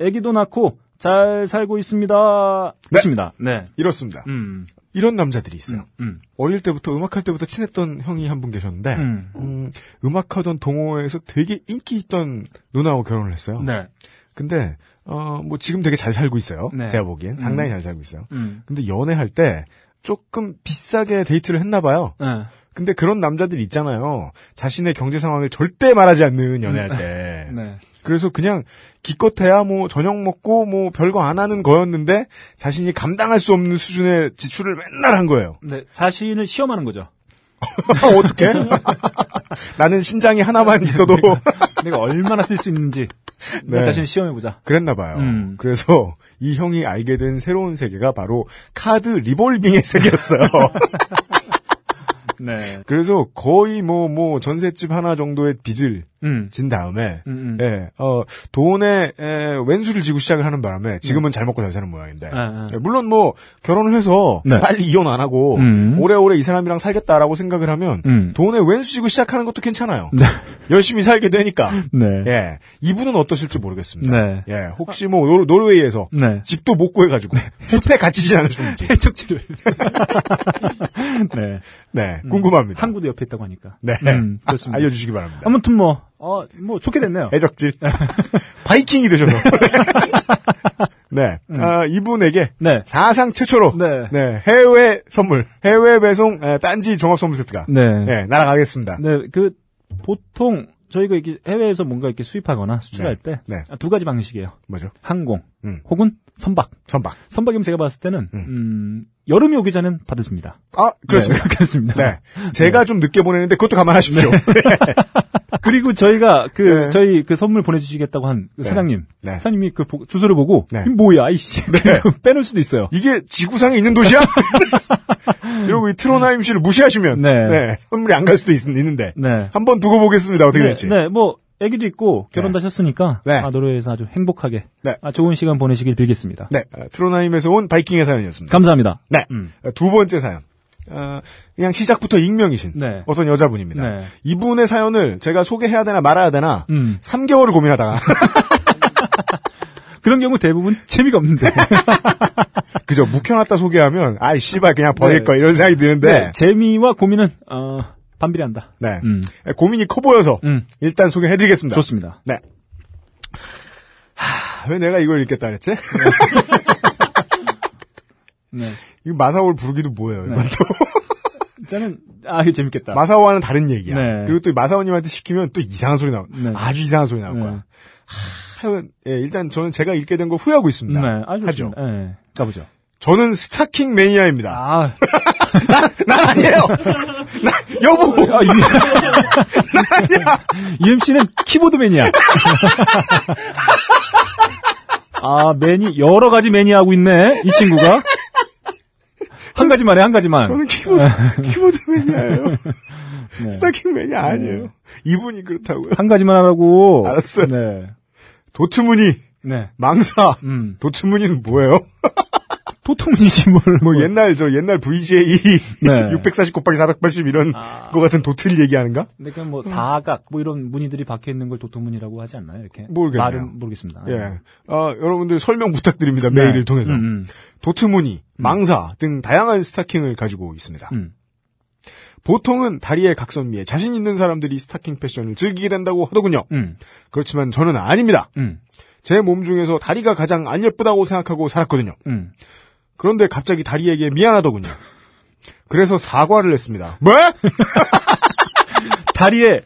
아기도 낳고 잘 살고 있습니다. 네. 있습니다. 네. 이렇습니다. 음. 이런 남자들이 있어요. 음. 어릴 때부터 음악할 때부터 친했던 형이 한 분 계셨는데, 음. 음, 음악하던 동호회에서 되게 인기 있던 누나하고 결혼을 했어요. 네. 근데, 어, 뭐 지금 되게 잘 살고 있어요. 네. 제가 보기엔. 상당히 잘 살고 있어요. 음. 근데 연애할 때 조금 비싸게 데이트를 했나 봐요. 네. 근데 그런 남자들 있잖아요. 자신의 경제 상황을 절대 말하지 않는 연애할 때. 네. 그래서 그냥 기껏해야 뭐 저녁 먹고 뭐 별거 안 하는 거였는데 자신이 감당할 수 없는 수준의 지출을 맨날 한 거예요. 네, 자신을 시험하는 거죠. 어떻게? 나는 신장이 하나만 있어도 내가 얼마나 쓸 수 있는지 내 네. 자신을 시험해 보자. 그랬나 봐요. 음. 그래서 이 형이 알게 된 새로운 세계가 바로 카드 리볼빙의 세계였어요. 네. 그래서 거의 뭐 뭐 전셋집 하나 정도의 빚을 음. 진 다음에 음, 음. 예, 어, 돈에 에, 웬수를 지고 시작을 하는 바람에 지금은 잘 먹고 잘 사는 모양인데 아, 아. 예, 물론 뭐 결혼을 해서 네. 빨리 이혼 안 하고 음. 오래오래 이 사람이랑 살겠다라고 생각을 하면 음. 돈에 웬수 지고 시작하는 것도 괜찮아요. 네. 열심히 살게 되니까. 네. 예, 이분은 어떠실지 모르겠습니다. 네. 예, 혹시 뭐 노, 노르웨이에서 네. 집도 못 구해가지고 숲에 갇히지 않으셨는지 해적지를. 네. 네, 궁금합니다. 항구도 옆에 있다고 하니까. 네, 음, 그렇습니다. 알려주시기 바랍니다. 아무튼 뭐, 어, 뭐 좋게 됐네요. 해적질. 바이킹이 되셔서. 네. 아, 이분에게 네. 사상 최초로 네. 네, 해외 선물, 해외 배송 에, 딴지 종합 선물 세트가 네. 네, 날아가겠습니다. 네, 그 보통 저희가 이렇게 해외에서 뭔가 이렇게 수입하거나 수출할 네. 때 네. 두 가지 방식이에요. 뭐죠? 항공 음. 혹은 선박. 선박. 선박이면 제가 봤을 때는 음, 여름이 오기 전엔 받으십니다. 아, 그렇습니다. 네, 그렇습니다. 네. 제가 좀 늦게 보내는데 그것도 감안하십시오. 그리고 저희가 그 네. 저희 그 선물 보내주시겠다고 한그 네. 사장님, 네. 사장님이 그 보- 주소를 보고 네. 이 뭐야, 아이씨, 빼놓을 수도 있어요. 이게 지구상에 있는 도시야? 이러고 이 트로나임시를 무시하시면 네. 선물이 안 갈 수도 있, 는데 네. 한번 두고 보겠습니다. 어떻게 네, 될지. 네, 뭐 아기도 있고 결혼도 하셨으니까 네. 아, 노르웨이에서 아주 행복하게 네. 아, 좋은 시간 보내시길 빌겠습니다. 네, 아, 트로나임에서 온 바이킹의 사연이었습니다. 감사합니다. 네. 음. 두 번째 사연. 어, 그냥 시작부터 익명이신 네. 어떤 여자분입니다. 네. 이분의 사연을 제가 소개해야 되나 말아야 되나 음. 3개월을 고민하다가 그런 경우 대부분 재미가 없는데. 그저 묵혀놨다 소개하면 아이 씨발 그냥 버릴 네. 거 이런 생각이 드는데 네, 재미와 고민은 어, 반비례한다. 네. 음. 고민이 커 보여서 음. 일단 소개해드리겠습니다. 좋습니다. 네. 하, 왜 내가 이걸 읽겠다 그랬지? 네. 이거 마사오를 부르기도 뭐예요. 이건 또 저는 아 이거 재밌겠다. 마사오와는 다른 얘기야. 네. 그리고 또 마사오님한테 시키면 또 이상한 소리 나오. 네. 아주 이상한 소리 나올 네. 거야. 하여간 예, 일단 저는 제가 읽게 된걸 후회하고 있습니다. 네, 아주 하죠. 네, 가보죠. 저는 스타킹 매니아입니다. 아, 난 아니에요. 나 여보. 아 UMC는 키보드 매니아. 아, 매니, 여러 가지 매니아 하고 있네, 이 친구가. 한 가지만 해, 한 가지만. 저는 키보드 키보드 매니아예요. 네. 스타킹 매니아 아니에요. 이분이 그렇다고요. 한 가지만 하라고. 알았어요. 네. 도트무늬 네. 망사. 음. 도트무늬는 뭐예요? 토트문이지, 뭘. 뭐 옛날 저 옛날 VJ 네. 640 곱하기 480 이런 아. 거 같은 도트를 얘기하는가? 근데 그냥 뭐 사각, 뭐 이런 무늬들이 박혀 있는 걸 도트문이라고 하지 않나요, 이렇게? 모르겠네요. 말은 모르겠습니다. 예. 아, 여러분들 설명 부탁드립니다. 네. 메일을 통해서. 음, 음. 도트무늬, 망사 등 다양한 스타킹을 가지고 있습니다. 음. 보통은 다리의 각선미에 자신 있는 사람들이 스타킹 패션을 즐기게 된다고 하더군요. 음. 그렇지만 저는 아닙니다. 음. 제몸 중에서 다리가 가장 안 예쁘다고 생각하고 살았거든요. 음. 그런데 갑자기 다리에게 미안하더군요. 그래서 사과를 했습니다. 뭐? 다리에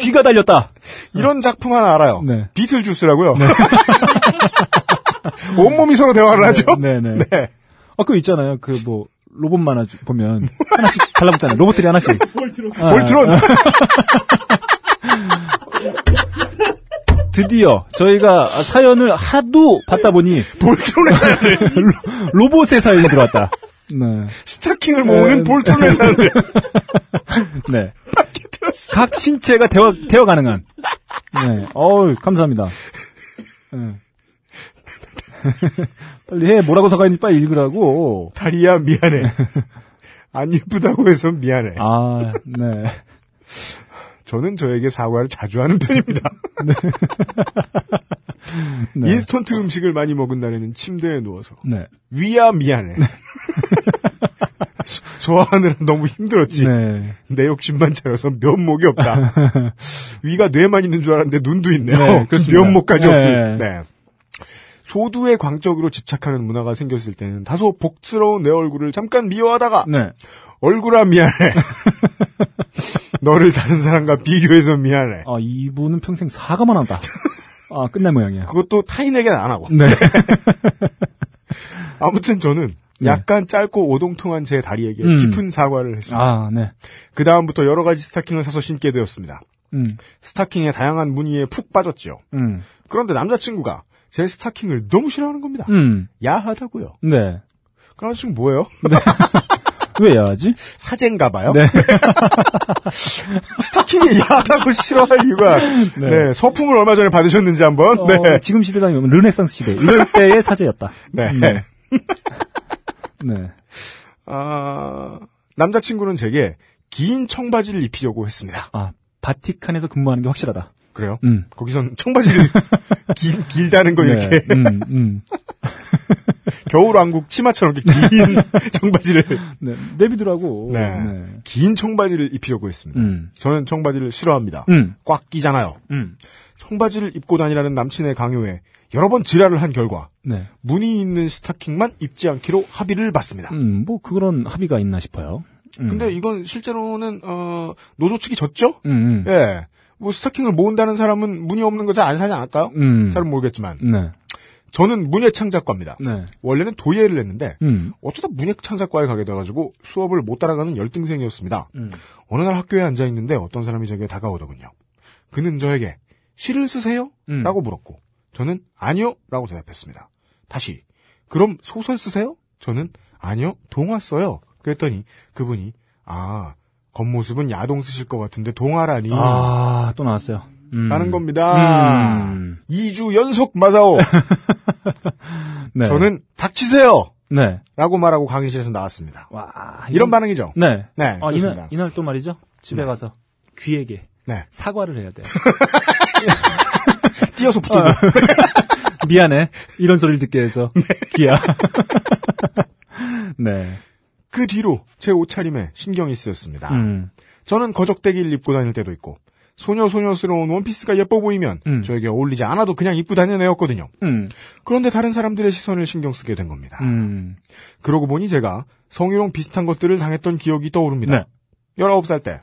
쥐가 달렸다. 이런 작품 하나 알아요. 네. 비틀주스라고요. 온몸이 서로 대화를 하죠. 네, 네. 네. 아, 그거 있잖아요. 그 뭐, 로봇 만화 주- 보면 하나씩 달라붙잖아요. 로봇들이 하나씩. 아, 볼트론. 드디어 저희가 사연을 하도 받다 보니 볼트론의 사연을 로봇의 사연이 들어왔다. 네. 스타킹을 모으는 네. 볼트론의 사연을 네. 각 신체가 대화, 대화 가능한. 네. 어우, 감사합니다. 네. 빨리 해. 뭐라고 써가 있는지 빨리 읽으라고. 다리야 미안해. 안 예쁘다고 해서 미안해. 아, 네. 저는 저에게 사과를 자주 하는 편입니다. 네. 인스턴트 음식을 많이 먹은 날에는 침대에 누워서 네. 위야 미안해. 소- 소화하느라 너무 힘들었지. 네. 내 욕심만 차려서 면목이 없다. 위가 뇌만 있는 줄 알았는데 눈도 있네요. 네. 면목까지 네. 없을. 네. 소두의 광적으로 집착하는 문화가 생겼을 때는 다소 복스러운 내 얼굴을 잠깐 미워하다가 네. 얼굴아 미안해. 너를 다른 사람과 비교해서 미안해. 아, 이분은 평생 사과만 한다. 아, 끝날 모양이야. 그것도 타인에게는 안 하고. 네. 아무튼 저는 네. 약간 짧고 오동통한 제 다리에게 음. 깊은 사과를 했습니다. 아, 네. 그 다음부터 여러 가지 스타킹을 사서 신게 되었습니다. 음, 스타킹의 다양한 무늬에 푹 빠졌죠. 음, 그런데 남자친구가 제 스타킹을 너무 싫어하는 겁니다. 음, 야하다고요. 네. 그 남자친구 뭐예요? 왜 야하지? 사제인가 봐요. 네. 스타킹이 야하다고 싫어할 이유가 네. 서풍을 얼마 전에 받으셨는지 한번 어, 네. 지금 시대가 아니면 르네상스 시대. 이럴 때의 사제였다. 네. 네. 네. 아, 남자친구는 제게 긴 청바지를 입히려고 했습니다. 아, 바티칸에서 근무하는 게 확실하다. 그래요? 음. 거기선 청바지를 길, 길다는 거 이렇게 네. 음, 음. 겨울왕국 치마처럼 이렇게 긴 청바지를 네. 내비두라고. 네. 네. 긴 청바지를 입히려고 했습니다. 음. 저는 청바지를 싫어합니다. 음. 꽉 끼잖아요. 음. 청바지를 입고 다니라는 남친의 강요에 여러 번 지랄을 한 결과 네. 무늬 있는 스타킹만 입지 않기로 합의를 받습니다. 음, 뭐, 그런 합의가 있나 싶어요. 음. 근데 이건 실제로는 어, 노조 측이 졌죠? 음, 음. 예. 뭐 스타킹을 모은다는 사람은 무늬 없는 거 잘 안 사지 않을까요? 음. 잘은 모르겠지만 네. 저는 문예창작과입니다. 네. 원래는 도예를 했는데 음. 어쩌다 문예창작과에 가게 돼가지고 수업을 못 따라가는 열등생이었습니다. 음. 어느 날 학교에 앉아 있는데 어떤 사람이 제게 다가오더군요. 그는 저에게 시를 쓰세요? 음. 라고 물었고 저는 아니요 라고 대답했습니다. 다시 그럼 소설 쓰세요? 저는 아니요 동화 써요. 그랬더니 그분이 아 겉모습은 야동 쓰실 것 같은데 동화라니 아, 또 나왔어요. 음. 라는 겁니다. 음. 2주 연속 마사오 네. 저는 닥치세요 네. 라고 말하고 강의실에서 나왔습니다. 와. 이런 이건- 반응이죠. 네. 네, 아. 이날, 이날 또 말이죠. 집에 네. 가서 귀에게 네. 사과를 해야 돼. 뛰어서 붙들고 미안해. 이런 소리를 듣게 해서. 귀야. 네. 그 뒤로 제 옷차림에 신경이 쓰였습니다. 음. 저는 거적대기를 입고 다닐 때도 있고 소녀 소녀스러운 원피스가 예뻐 보이면 음. 저에게 어울리지 않아도 그냥 입고 다니는 애였거든요. 음. 그런데 다른 사람들의 시선을 신경 쓰게 된 겁니다. 음. 그러고 보니 제가 성희롱 비슷한 것들을 당했던 기억이 떠오릅니다. 네. 19살 때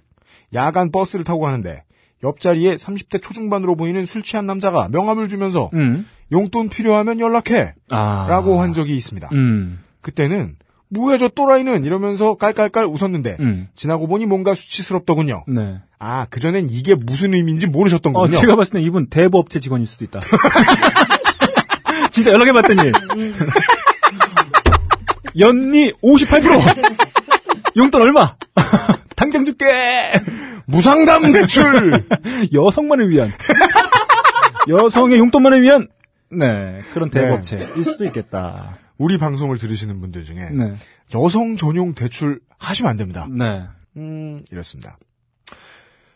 야간 버스를 타고 가는데 옆자리에 30대 초중반으로 보이는 술 취한 남자가 명함을 주면서 음. 용돈 필요하면 연락해 아. 라고 한 적이 있습니다. 음. 그때는 뭐야 저 또라이는 이러면서 깔깔깔 웃었는데 음. 지나고 보니 뭔가 수치스럽더군요. 네. 아 그전엔 이게 무슨 의미인지 모르셨던 어, 거군요. 제가 봤을 때 이분 대부업체 직원일 수도 있다. 진짜 연락해봤더니. 연리 58%! 용돈 얼마? 당장 줄게! 무상담 대출 여성만을 위한. 여성의 용돈만을 위한. 네. 그런 대부업체일 수도 있겠다. 우리 방송을 들으시는 분들 중에 네. 여성 전용 대출 하시면 안 됩니다. 네. 음 이렇습니다.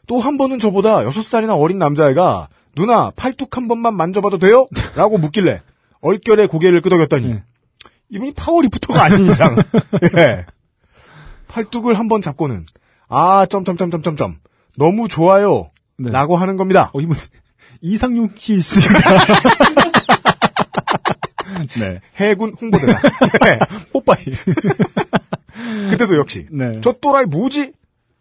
또 한 번은 저보다 6살이나 어린 남자애가 누나 팔뚝 한 번만 만져봐도 돼요? 라고 묻길래 얼결에 고개를 끄덕였더니 네. 이분이 파워리프터가 아닌 이상 예. 팔뚝을 한 번 잡고는 아 점점점점점점 너무 좋아요 네. 라고 하는 겁니다. 어, 이분 이상용 씨일 수도 있다. 네. 해군 홍보대사. 네. 뽀빠이. 그때도 역시 네. 저 또라이 뭐지?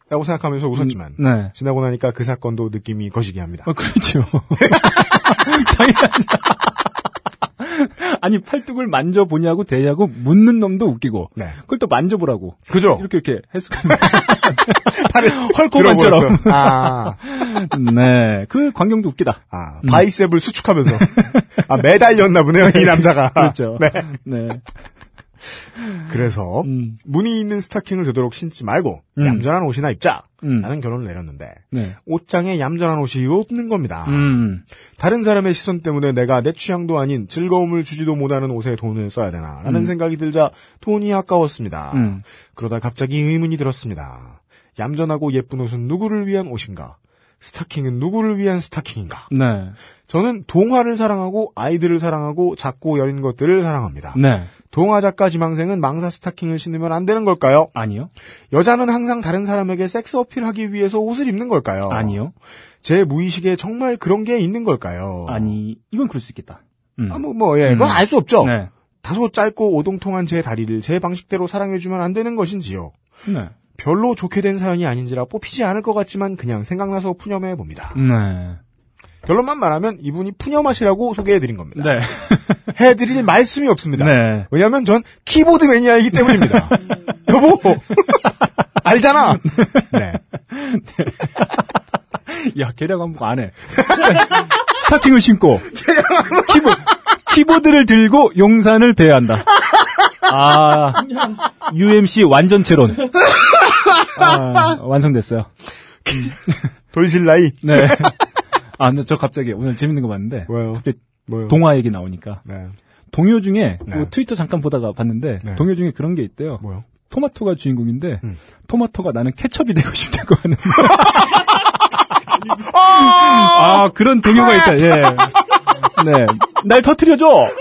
라고 생각하면서 웃었지만 네. 지나고 나니까 그 사건도 느낌이 거시기 합니다. 어, 그렇죠. 당연하죠. 아니, 팔뚝을 만져보냐고 대냐고 묻는 놈도 웃기고. 네. 그걸 또 만져보라고. 그죠? 이렇게, 이렇게 해석하는. 헐코만처럼. 아, 네. 그 광경도 웃기다. 아, 바이셉을 수축하면서. 아, 매달렸나 보네요, 이 남자가. 그렇죠. 네. 네. 그래서, 음. 무늬 있는 스타킹을 되도록 신지 말고, 음. 얌전한 옷이나 입자. 음. 라는 결론을 내렸는데, 네. 옷장에 얌전한 옷이 없는 겁니다. 음. 다른 사람의 시선 때문에 내가 내 취향도 아닌 즐거움을 주지도 못하는 옷에 돈을 써야 되나, 라는 음. 생각이 들자 돈이 아까웠습니다. 음. 그러다 갑자기 의문이 들었습니다. 얌전하고 예쁜 옷은 누구를 위한 옷인가? 스타킹은 누구를 위한 스타킹인가? 네. 저는 동화를 사랑하고 아이들을 사랑하고 작고 여린 것들을 사랑합니다. 네. 동화 작가 지망생은 망사 스타킹을 신으면 안 되는 걸까요? 아니요. 여자는 항상 다른 사람에게 섹스 어필하기 위해서 옷을 입는 걸까요? 아니요. 제 무의식에 정말 그런 게 있는 걸까요? 아니, 이건 그럴 수 있겠다. 음. 아, 뭐, 뭐, 예, 그건 음. 알수 없죠. 네. 다소 짧고 오동통한 제 다리를 제 방식대로 사랑해주면 안 되는 것인지요. 네. 별로 좋게 된 사연이 아닌지라 뽑히지 않을 것 같지만 그냥 생각나서 푸념해 봅니다. 네. 결론만 말하면 이분이 푸념하시라고 소개해드린 겁니다. 네. 해드릴 말씀이 없습니다. 네. 왜냐하면 전 키보드 매니아이기 때문입니다. 여보 알잖아. 네. 야, 계량 한복 안 해. 스타킹을 신고 키보, 키보드를 들고 용산을 배회한다. 아, UMC 완전체론. 아, 완성됐어요. 돌실 나이. 네. 아, 근데 저 갑자기 오늘 재밌는 거 봤는데. 뭐요? 갑자기 뭐요? 동화 얘기 나오니까. 네. 동요 중에 네. 뭐 트위터 잠깐 보다가 봤는데 네. 동요 중에 그런 게 있대요. 뭐요? 토마토가 주인공인데 음. 토마토가 나는 케첩이 되고 싶다고 하는. 아 그런 동요가 있다. 예. 네. 날 터트려줘. 뭐 이런.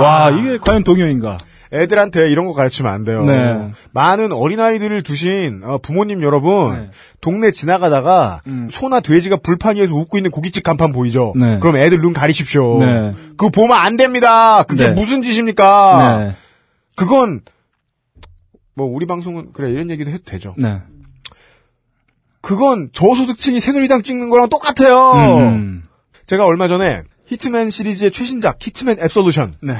와 이게 과연 동요인가? 애들한테 이런 거 가르치면 안 돼요. 네. 많은 어린아이들을 두신 어, 부모님 여러분, 네. 동네 지나가다가 음. 소나 돼지가 불판 위에서 웃고 있는 고깃집 간판 보이죠? 네. 그럼 애들 눈 가리십시오. 네. 그거 보면 안 됩니다. 그게 네. 무슨 짓입니까? 네. 그건 뭐 우리 방송은 그래 이런 얘기도 해도 되죠. 네. 그건 저소득층이 새누리당 찍는 거랑 똑같아요. 음. 제가 얼마 전에 히트맨 시리즈의 최신작 히트맨 앱솔루션 네.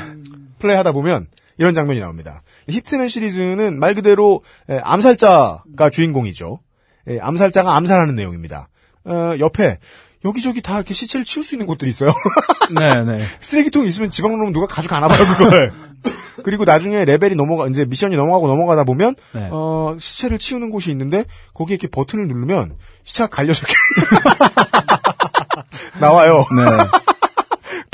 플레이하다 보면 이런 장면이 나옵니다. 히트맨 시리즈는 말 그대로 에, 암살자가 주인공이죠. 에, 암살자가 암살하는 내용입니다. 어, 옆에 여기저기 다 이렇게 시체를 치울 수 있는 곳들이 있어요. 네. 네. 쓰레기통 있으면 지방 놈 누가 가져가나 봐요 그걸. 그리고 나중에 레벨이 넘어가 이제 미션이 넘어가고 넘어가다 보면 네. 어 시체를 치우는 곳이 있는데 거기에 이렇게 버튼을 누르면 시체가 갈려서 나와요. 네.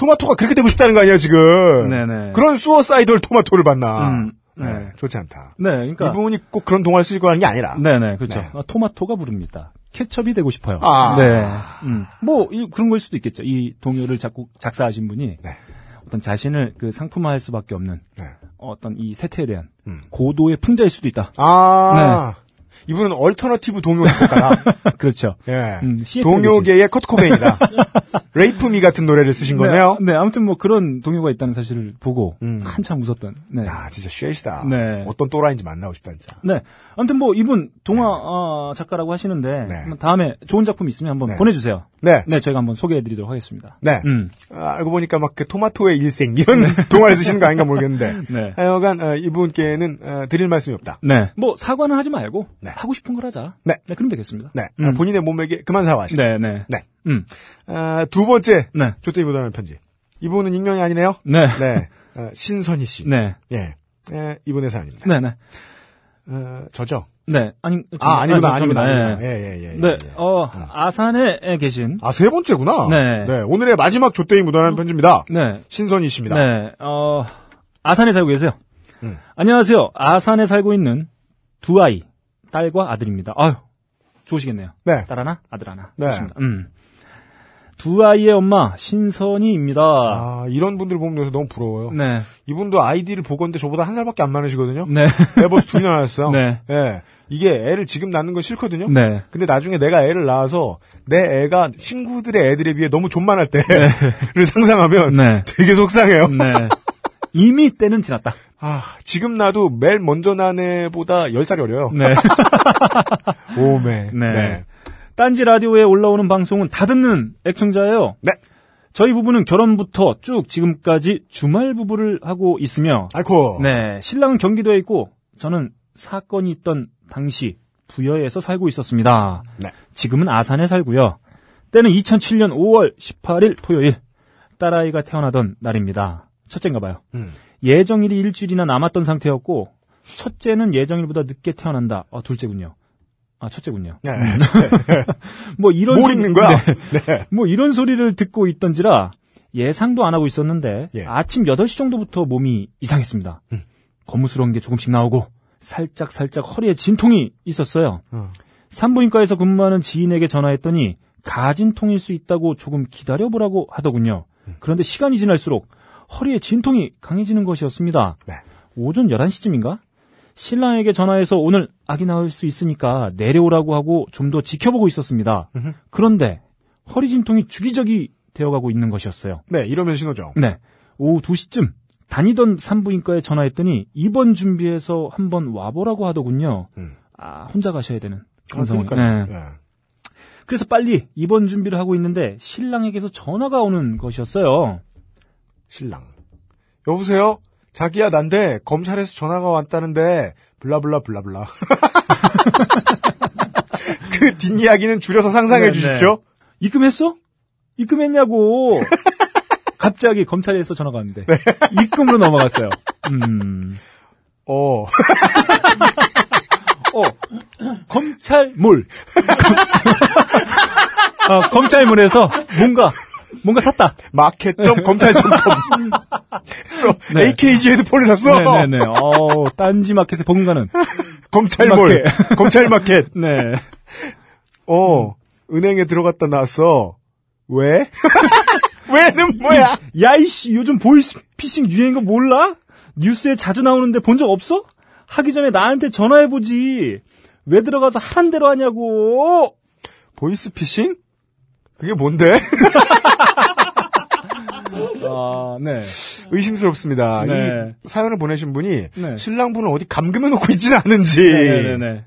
토마토가 그렇게 되고 싶다는 거 아니야 지금? 네네. 그런 수어사이돌 토마토를 봤나? 음, 네. 네. 좋지 않다. 네. 그러니까. 이분이 꼭 그런 동화를 쓰고 하는 게 아니라. 네네, 그렇죠. 네. 아, 토마토가 부릅니다. 케첩이 되고 싶어요. 아. 네. 음. 뭐, 이- 그런 걸 수도 있겠죠. 이 동요를 작곡, 작사하신 분이 네. 어떤 자신을 그 상품화할 수밖에 없는 네. 어떤 이 세태에 대한 음. 고도의 풍자일 수도 있다. 아. 이분은 alternative 동요 작곡가다. 그렇죠. 예. 음, 동요계의 커트 코베인이다. Rape Me 같은 노래를 쓰신 거네요. 네, 네, 아무튼 뭐 그런 동요가 있다는 사실을 보고 음. 한참 웃었던. 네. 야, 진짜 쉐이시다. 네. 어떤 또라이인지 만나고 싶다, 진짜. 네. 아무튼 뭐 이분 동화 어, 작가라고 하시는데 네. 다음에 좋은 작품 있으면 한번 네. 보내주세요. 네. 네, 저희가 한번 소개해드리도록 하겠습니다. 네. 음. 아, 알고 보니까 막 그 토마토의 일생 이런 동화를 쓰시는 거 아닌가 모르겠는데. 네. 하여간 어, 이분께는 어, 드릴 말씀이 없다. 네. 뭐 사과는 하지 말고 네. 하고 싶은 걸 하자. 네. 그럼 되겠습니다. 네. 음. 아, 본인의 몸에게 그만 사과하시다. 네, 네. 네. 음. 아, 두 번째 네. 조태이 보다는 편지. 이분은 익명이 아니네요. 네. 네. 어, 신선희 씨. 네. 예. 예, 이분의 사연입니다. 네, 네. 어, 저죠? 네. 아니, 아, 저- 아니구나, 저입니다. 아니구나. 예. 예, 예, 예. 네. 예, 예. 어, 아산에 계신 아, 세 번째구나. 네. 오늘의 마지막 조태이 묻어나는 편지입니다. 네. 신선희 씨입니다. 네. 어, 아산에 살고 계세요. 음. 안녕하세요. 아산에 살고 있는 두 아이, 딸과 아들입니다. 아유, 좋으시겠네요. 네. 딸 하나, 아들 하나. 네. 좋습니다. 음. 두 아이의 엄마 신선희입니다. 아, 이런 분들 보면 너무 부러워요. 네. 이분도 아이디를 보건데 저보다 한 살밖에 안 많으시거든요. 네. 애 벌써 둘이나 낳았어요. 네. 예. 이게 애를 지금 낳는 건 싫거든요. 네. 근데 나중에 내가 애를 낳아서 내 애가 친구들의 애들에 비해 너무 존만할 때를 상상하면 네. 되게 속상해요. 네. 이미 때는 지났다. 아, 지금 나도 매일 먼저 난 애보다 10살 어려요. 네. 오메. 네. 딴지 라디오에 올라오는 방송은 다 듣는 애청자예요. 네. 저희 부부는 결혼부터 쭉 지금까지 주말 부부를 하고 있으며, 아이코. 네, 신랑은 경기도에 있고, 저는 사건이 있던 당시 부여에서 살고 있었습니다. 네. 지금은 아산에 살고요. 때는 2007년 5월 18일 토요일, 딸아이가 태어나던 날입니다. 첫째인가 봐요. 음. 예정일이 일주일이나 남았던 상태였고, 첫째는 예정일보다 늦게 태어난다. 아, 둘째군요. 아, 첫째군요. 네. 뭐 이런 뭘 소리- 읽는 거야? 네. 네. 뭐 이런 소리를 듣고 있던지라 예상도 안 하고 있었는데 예. 아침 8시 정도부터 몸이 이상했습니다. 음. 거무스러운 게 조금씩 나오고 살짝 살짝 허리에 진통이 있었어요. 어. 산부인과에서 근무하는 지인에게 전화했더니 가진통일 수 있다고 조금 기다려보라고 하더군요. 음. 그런데 시간이 지날수록 허리에 진통이 강해지는 것이었습니다. 네. 오전 11시쯤인가? 신랑에게 전화해서 오늘 아기 낳을 수 있으니까 내려오라고 하고 좀 더 지켜보고 있었습니다. 그런데 허리 진통이 주기적이 되어가고 있는 것이었어요. 네, 이러면 신호죠. 네. 오후 2시쯤 다니던 산부인과에 전화했더니 입원 준비해서 한번 와보라고 하더군요. 음. 아, 혼자 가셔야 되는 아. 그러니까요. 네. 예. 그래서 빨리 입원 준비를 하고 있는데 신랑에게서 전화가 오는 것이었어요. 신랑. 여보세요? 자기야, 난데, 검찰에서 전화가 왔다는데, 블라블라 블라블라. 그 뒷이야기는 줄여서 상상해 네, 주십시오. 네. 입금했어? 입금했냐고. 갑자기 검찰에서 전화가 왔는데 네. 입금으로 넘어갔어요. 음. 어. 어, 검찰몰. 어, 검찰몰에서 뭔가, 뭔가 샀다. 마켓.검찰.com. 그래서 네. AKG 헤드폰을 샀어. 네네네. 어, 딴지 마켓에 버금가는. 검찰몰. 검찰 마켓. 네. 어. 은행에 들어갔다 나왔어. 왜? 왜는 뭐야? 야, 이씨, 요즘 보이스피싱 유행인 거 몰라? 뉴스에 자주 나오는데 본 적 없어? 하기 전에 나한테 전화해보지. 왜 들어가서 하란 대로 하냐고. 보이스피싱? 그게 뭔데? 아, 네. 의심스럽습니다. 네. 이 사연을 보내신 분이 네. 신랑분을 어디 감금해 놓고 있지는 않은지 네네네.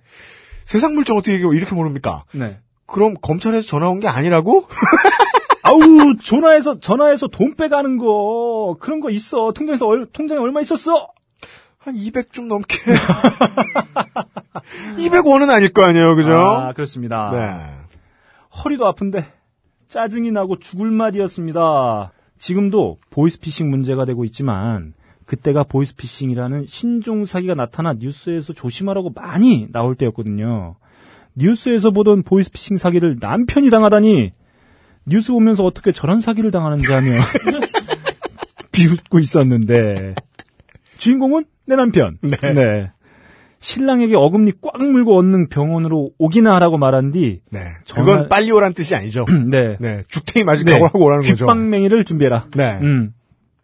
세상 물정 어떻게 이렇게 모릅니까? 네. 그럼 검찰에서 전화 온 게 아니라고? 아우, 전화해서, 전화해서 돈 빼가는 거, 그런 거 있어. 통장에서, 얼, 통장에 얼마 있었어? 한 200 좀 넘게. 200원은 아닐 거 아니에요, 그죠? 아, 그렇습니다. 네. 허리도 아픈데 짜증이 나고 죽을 맛이었습니다. 지금도 보이스피싱 문제가 되고 있지만 그때가 보이스피싱이라는 신종 사기가 나타나 뉴스에서 조심하라고 많이 나올 때였거든요. 뉴스에서 보던 보이스피싱 사기를 남편이 당하다니 뉴스 보면서 어떻게 저런 사기를 당하는지 하며 비웃고 있었는데 주인공은 내 남편. 네. 신랑에게 어금니 꽉 물고 얻는 병원으로 오기나 하라고 말한 뒤 네. 전화- 그건 빨리 오란 뜻이 아니죠. 네. 네. 죽탱이 맞을 네. 각오하고 오라는 거죠. 귓방맹이를 준비해라. 네. 음.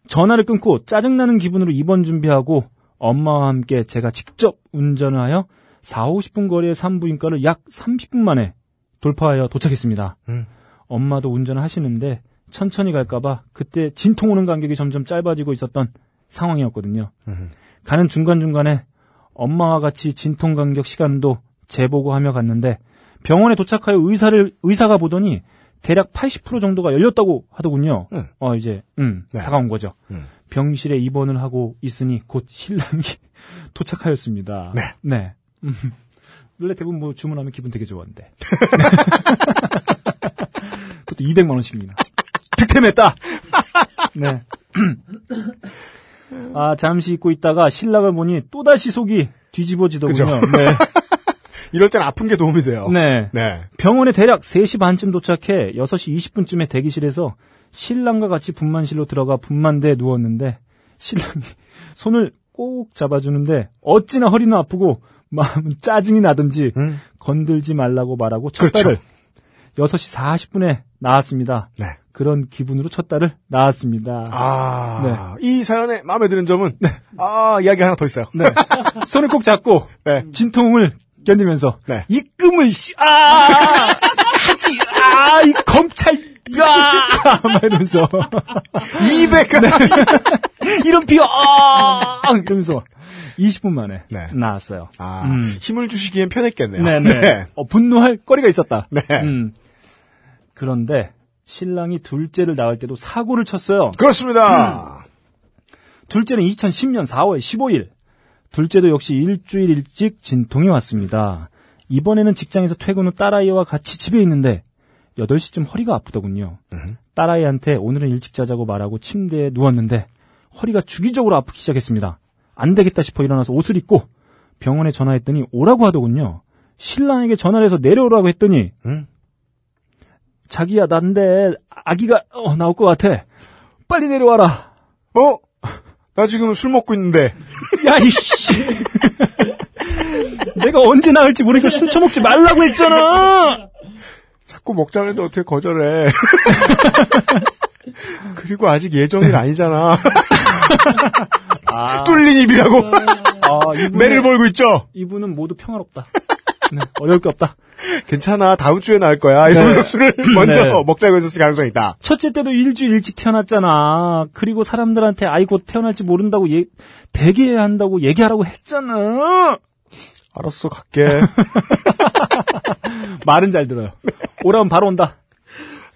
전화를 끊고 짜증나는 기분으로 입원 준비하고 엄마와 함께 제가 직접 운전을 하여 4, 50분 거리의 산부인과를 약 30분 만에 돌파하여 도착했습니다. 음. 엄마도 운전을 하시는데 천천히 갈까봐 그때 진통 오는 간격이 점점 짧아지고 있었던 상황이었거든요. 음. 가는 중간중간에 엄마와 같이 진통 간격 시간도 재보고하며 갔는데 병원에 도착하여 의사를 의사가 보더니 대략 80% 정도가 열렸다고 하더군요. 음. 어 이제 음 네. 다가온 거죠. 음. 병실에 입원을 하고 있으니 곧 신랑이 도착하였습니다. 네. 네. 음. 원래 대부분 뭐 주문하면 기분 되게 좋았는데. 그것도 200만 원씩입니다. 득템했다. 네. 아 잠시 잊고 있다가 신랑을 보니 또 다시 속이 뒤집어지더군요. 네. 이럴 땐 아픈 게 도움이 돼요. 네. 네. 병원에 대략 3시 반쯤 도착해 6시 20분쯤에 대기실에서 신랑과 같이 분만실로 들어가 분만대에 누웠는데 신랑이 손을 꼭 잡아주는데 어찌나 허리는 아프고 마음은 짜증이 나든지 음. 건들지 말라고 말하고 첫 그렇죠. 달을 6시 40분에 나왔습니다. 네. 그런 기분으로 첫 달을 나왔습니다. 아, 이 사연에 마음에 드는 점은 아, 이야기 하나 더 있어요. 네. 손을 꼭 잡고 네. 진통을 견디면서 네. 입금을 씨, 아, 하지, 아, 이 검찰, 아, 막 이러면서 200. 이런 비어, 아, 이러면서 20분 만에 네. 나왔어요. 아, 음. 힘을 주시기엔 편했겠네요. 네네. 어, 분노할 거리가 있었다. 네. 음. 그런데 신랑이 둘째를 낳을 때도 사고를 쳤어요. 그렇습니다. 둘째는 2010년 4월 15일. 둘째도 역시 일주일 일찍 진통이 왔습니다. 이번에는 직장에서 퇴근 후 딸아이와 같이 집에 있는데 8시쯤 허리가 아프더군요. 딸아이한테 오늘은 일찍 자자고 말하고 침대에 누웠는데 허리가 주기적으로 아프기 시작했습니다. 안 되겠다 싶어 일어나서 옷을 입고 병원에 전화했더니 오라고 하더군요. 신랑에게 전화를 해서 내려오라고 했더니 응? 자기야 난데 아기가 어, 나올 것 같아. 빨리 내려와라. 어? 나 지금 술 먹고 있는데. 야, 이씨. 내가 언제 나올지 모르니까 술 처먹지 말라고 했잖아! 자꾸 먹자는데 어떻게 거절해. 그리고 아직 예정일 아니잖아. 아, 뚫린 입이라고. 아, 이분은, 매를 벌고 있죠? 이분은 모두 평화롭다. 네, 어려울 게 없다. 괜찮아. 다음 주에 나을 거야. 이러면서 네. 술을 먼저 네. 먹자고 했었을 가능성이 있다. 첫째 때도 일주일 일찍 태어났잖아. 그리고 사람들한테 아이 곧 태어날지 모른다고 예, 대기해야 한다고 얘기하라고 했잖아. 알았어, 갈게. 말은 잘 들어요. 오라면 바로 온다.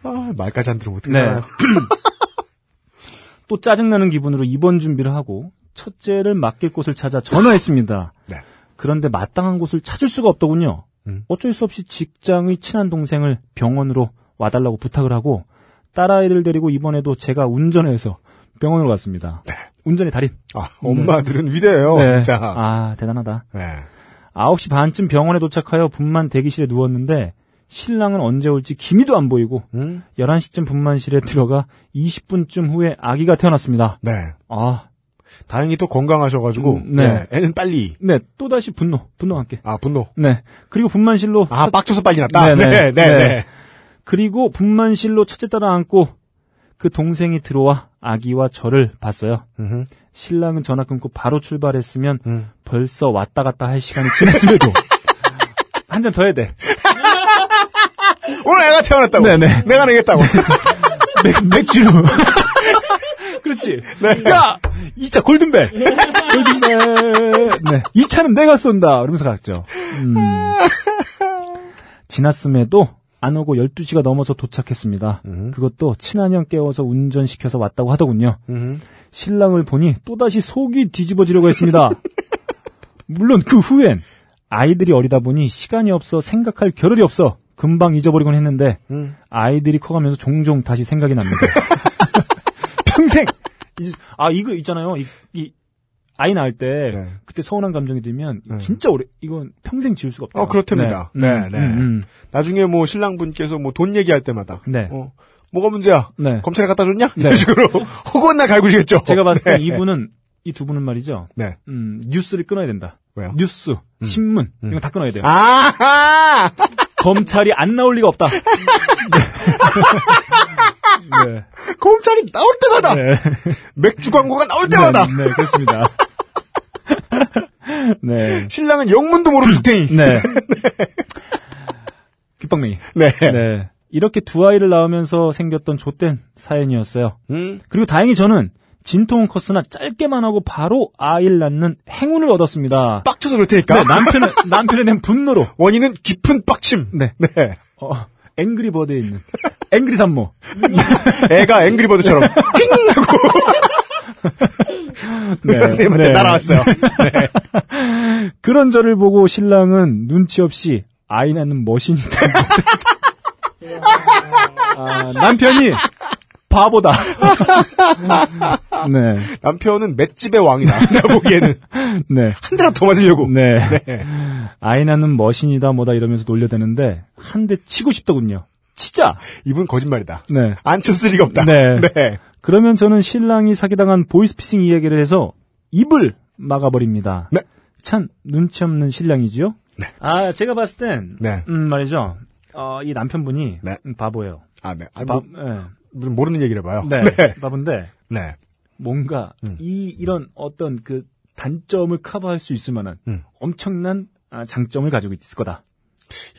아, 말까지 안 들으면 네. 어떡하나요? 또 짜증나는 기분으로 입원 준비를 하고 첫째를 맡길 곳을 찾아 전화했습니다. 네. 그런데 마땅한 곳을 찾을 수가 없더군요. 음. 어쩔 수 없이 직장의 친한 동생을 병원으로 와달라고 부탁을 하고 딸아이를 데리고 이번에도 제가 운전해서 병원으로 갔습니다. 운전의 달인. 아, 엄마들은 위대해요, 네. 진짜. 아, 대단하다. 네. 9시 반쯤 병원에 도착하여 분만 대기실에 누웠는데 신랑은 언제 올지 기미도 안 보이고 음? 11시쯤 분만실에 들어가 20분쯤 후에 아기가 태어났습니다. 네. 아, 다행히 또 건강하셔가지고, 음, 네. 네. 애는 빨리. 네, 또 다시 분노, 분노와 함께. 아, 분노. 네. 그리고 분만실로 아, 첫- 빡쳐서 빨리 났다? 네네. 네, 네, 네. 네. 그리고 분만실로 첫째 딸을 안고 그 동생이 들어와 아기와 저를 봤어요. 음흠. 신랑은 전화 끊고 바로 출발했으면 음. 벌써 왔다 갔다 할 시간이 지났음에도 한 잔 더 해야 돼. 오늘 애가 태어났다고. 네네. 내가 내겠다고. 맥, 맥주. 그렇지. 야! 2차 골든벨. 골든벨. 네. 2차는 내가 쏜다. 이러면서 갔죠. 음. 지났음에도 안 오고 12시가 넘어서 도착했습니다. 그것도 친한형 깨워서 운전시켜서 왔다고 하더군요. 음흠. 신랑을 보니 또다시 속이 뒤집어지려고 했습니다. 물론 그 후엔 아이들이 어리다 보니 시간이 없어 생각할 겨를이 없어 금방 잊어버리곤 했는데 음. 아이들이 커가면서 종종 다시 생각이 납니다. 이- 아 이거 있잖아요. 이, 이 아이 낳을 때 네. 그때 서운한 감정이 들면 네. 진짜 오래 이건 평생 지울 수가 없다. 어, 그렇답니다. 네, 네. 음, 나중에 뭐 신랑분께서 뭐 돈 얘기할 때마다. 네. 어, 뭐가 문제야? 네. 검찰에 갖다 줬냐? 네. 이런 식으로. 날 갈구시겠죠? 제가 봤을 때 네. 이분은 이 두 분은 말이죠. 네. 음, 뉴스를 끊어야 된다. 왜요? 뉴스, 신문 이거 다 끊어야 돼요. 아하! 검찰이 안 나올 리가 없다. 네. 검찰이 나올 때마다! 네. 맥주 광고가 나올 때마다! 네, 네, 그렇습니다. 네. 신랑은 영문도 모르는 죽탱이. 네. 귓방맹이. 네. 네. 이렇게 두 아이를 낳으면서 생겼던 좆된 사연이었어요. 음. 그리고 다행히 저는 진통은 컸으나 짧게만 하고 바로 아이를 낳는 행운을 얻었습니다. 빡쳐서 그럴 테니까. 네, 남편의, 남편에 대한 분노로. 원인은 깊은 빡침. 네. 네. 어, 앵그리버드에 있는. 앵그리 산모. 애가 앵그리버드처럼 핑 하고 의사 선생님한테 네. 날아왔어요. 그런 저를 보고 신랑은 눈치 없이 아이 낳는 머신이다. 아, 남편이 바보다. 네, 남편은 맷집의 왕이다. 내가 보기에는 네, 한 대라도 더 맞으려고. 네. 네. 아이 낳는 머신이다 뭐다 이러면서 놀려대는데 한 대 치고 싶더군요. 치자. 이분 거짓말이다. 네. 안 쳤을 리가 없다. 네. 네. 그러면 저는 신랑이 사기당한 보이스피싱 이야기를 해서 입을 막아버립니다. 네. 참 눈치 없는 신랑이지요? 아, 제가 봤을 땐, 네. 음, 말이죠. 어, 이 남편분이 네. 음, 바보예요. 아, 네. 아, 바, 뭐, 예. 모르는 얘기를 해봐요. 네. 네. 바본데 네. 뭔가 음. 이 이런 어떤 그 단점을 커버할 수 있을 만한 음. 엄청난 아, 장점을 가지고 있을 거다.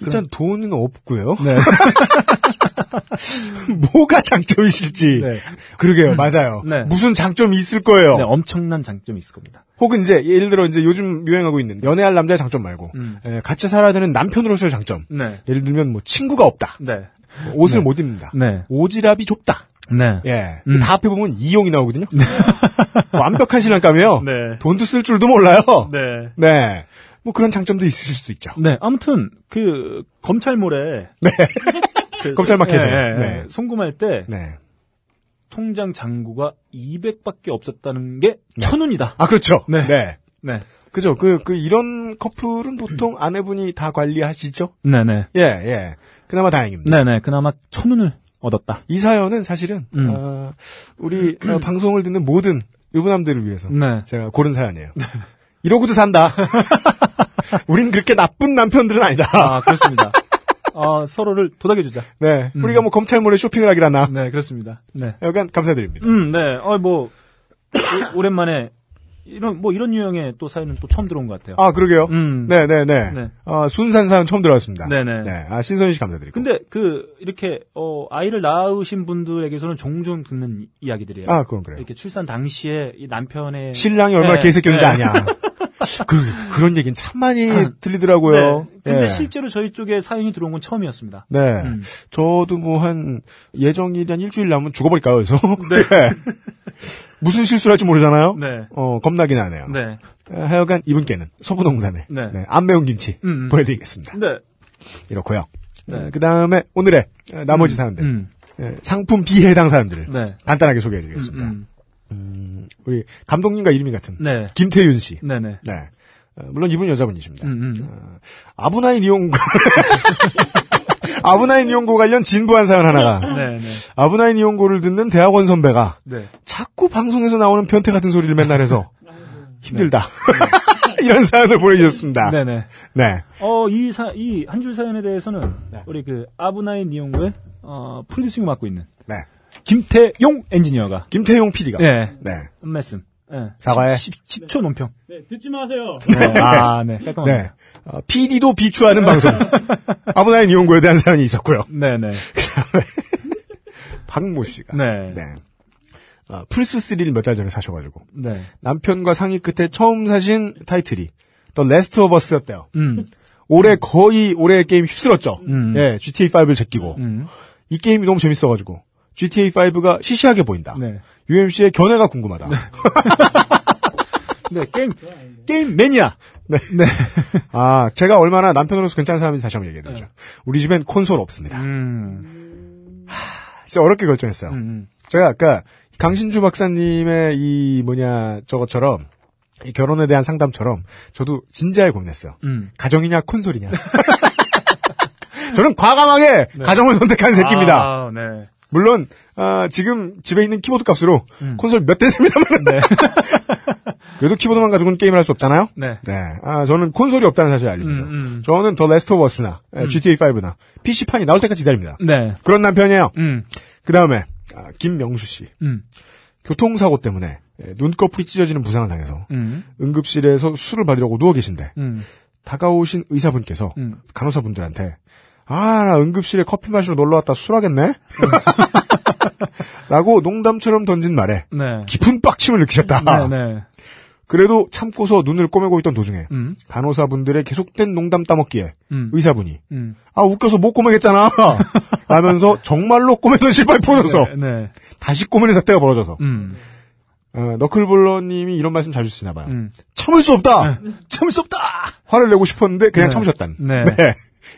일단 돈은 없고요. 네. 뭐가 장점이실지. 네. 그러게요. 맞아요. 네. 무슨 장점이 있을 거예요. 네, 엄청난 장점이 있을 겁니다. 혹은 이제 예를 들어 이제 요즘 유행하고 있는 연애할 남자의 장점 말고 음. 에, 같이 살아야 되는 남편으로서의 장점. 네. 예를 들면 뭐 친구가 없다. 네. 옷을 네. 못 입는다. 네. 오지랖이 좁다. 네. 예. 음. 다 앞에 보면 이용이 나오거든요. 완벽한 신랑감이에요. 네. 돈도 쓸 줄도 몰라요. 네. 네. 뭐 그런 장점도 있으실 수도 있죠. 네, 아무튼 그 검찰몰에 네. 그 검찰 마켓에. 예, 예, 네. 예. 송금할 때 네. 통장 잔고가 200밖에 없었다는 게 천운이다. 아, 그렇죠. 네. 네. 네. 그죠. 그, 그, 이런 커플은 보통 아내분이 다 관리하시죠? 네, 네. 예, 예. 그나마 다행입니다. 네, 네. 그나마 천운을 얻었다. 이 사연은 사실은, 음. 어, 우리 어, 방송을 듣는 모든 유부남들을 위해서 네. 제가 고른 사연이에요. 이러고도 산다. 우린 그렇게 나쁜 남편들은 아니다. 아, 그렇습니다. 어, 서로를 도닥여주자. 네. 음. 우리가 뭐 검찰몰에 쇼핑을 하기라나. 네, 그렇습니다. 네. 약간 감사드립니다. 음, 네. 어, 뭐, 오- 오랜만에, 이런, 뭐, 이런 유형의 또 사연은 또 처음 들어온 것 같아요. 아, 그러게요. 음. 네네네. 네. 아, 순산 사연 처음 들어왔습니다. 네네. 네. 아, 신선희 씨 감사드리고. 근데 그, 이렇게, 어, 아이를 낳으신 분들에게서는 종종 듣는 이- 이야기들이에요. 아, 그건 그래요. 이렇게 출산 당시에 이 남편의 신랑이 얼마나 네, 개새끼인지 네. 아냐. 그, 그런 얘기는 참 많이 들리더라고요. 네. 근데 예. 실제로 저희 쪽에 사연이 들어온 건 처음이었습니다. 네. 음. 저도 뭐 한 예정일이 한 일주일 남으면 죽어버릴까요, 그래서? 네. 무슨 실수를 할지 모르잖아요? 네. 어, 겁나긴 하네요. 네. 에, 하여간 이분께는 서부농산에 네. 네, 안 매운 김치 음, 음. 보내드리겠습니다. 네. 이렇고요. 네. 그 다음에 오늘의 에, 나머지. 음. 에, 상품 비해당 사연들을 네. 간단하게 소개해드리겠습니다. 음. 우리 감독님과 이름이 같은 네. 김태윤 씨. 네네. 네. 어, 물론 이분은 여자분이십니다. 음, 음. 아브나인 이용고 아브나인 이용고 관련 진부한 사연 하나가 네네. 아브나인 이용고를 듣는 대학원 선배가 네. 자꾸 방송에서 나오는 변태 같은 소리를 맨날 해서 힘들다. 이런 사연을 보내주셨습니다. 네. 네네. 네. 어, 이 사, 이 한 줄 사연에 대해서는 우리 그 아브나인 이용구의 어, 프로듀싱을 맡고 있는 네. 김태용 엔지니어가 김태용 PD가. 네. 네. 한 말씀. 네. 사과해. 10, 초 논평. 네, 듣지 마세요. 네. 아, 네. 깔끔합니다. 네. 어, PD도 비추하는 방송. 아브나인 이용고에 대한 사연이 있었고요. 네네. 박모 씨가. 네. 네. 어, 플스3를 몇 달 전에 사셔가지고. 네. 남편과 상의 끝에 처음 사신 타이틀이 The Last of Us였대요. 음. 올해 거의 올해 게임 휩쓸었죠. 음. 예, GTA5를 제끼고. 음. 이 게임이 너무 재밌어가지고. GTA5가 시시하게 보인다. 네. UMC의 견해가 궁금하다. 네. 게임, 게임 매니아. 네. 아, 제가 얼마나 남편으로서 괜찮은 사람인지 다시 한번 얘기해드리죠. 우리 집엔 콘솔 없습니다. 음. 진짜 어렵게 결정했어요. 음. 제가 아까 강신주 박사님의 이 뭐냐 저것처럼 이 결혼에 대한 상담처럼 저도 진지하게 고민했어요. 음. 가정이냐 콘솔이냐. 저는 과감하게 가정을 선택한 새끼입니다. 아, 네. 물론 아, 지금 집에 있는 키보드 값으로 음. 콘솔 몇 대 삽니다만. 그래도 키보드만 가지고는 게임을 할 수 없잖아요. 네. 네. 아, 저는 콘솔이 없다는 사실을 알리면서 음, 음. 저는 The Last of Us나 GTA5나 PC판이 나올 때까지 기다립니다. 네. 그런 남편이에요. 음. 그 다음에 아, 김명수 씨. 음. 교통사고 때문에 예, 눈꺼풀이 찢어지는 부상을 당해서 음. 응급실에서 술을 받으려고 누워 계신데 음. 다가오신 의사분께서 음. 간호사분들한테 아, 나 응급실에 커피 마시러 놀러 왔다 술하겠네? 라고 농담처럼 던진 말에 네. 깊은 빡침을 느끼셨다. 네, 네. 그래도 참고서 눈을 꼬매고 있던 도중에 음. 간호사분들의 계속된 농담 따먹기에 음. 의사분이 음. 아 웃겨서 못 꼬매겠잖아 하면서 정말로 꼬매던 실발 풀어줘서 네, 네. 다시 꼬매는 사태가 벌어져서 음. 어, 너클볼러님이 이런 말씀 자주 쓰시나 봐요. 음. 참을 수 없다. 참을 수 없다! 화를 내고 싶었는데 그냥 네. 참으셨단. 네.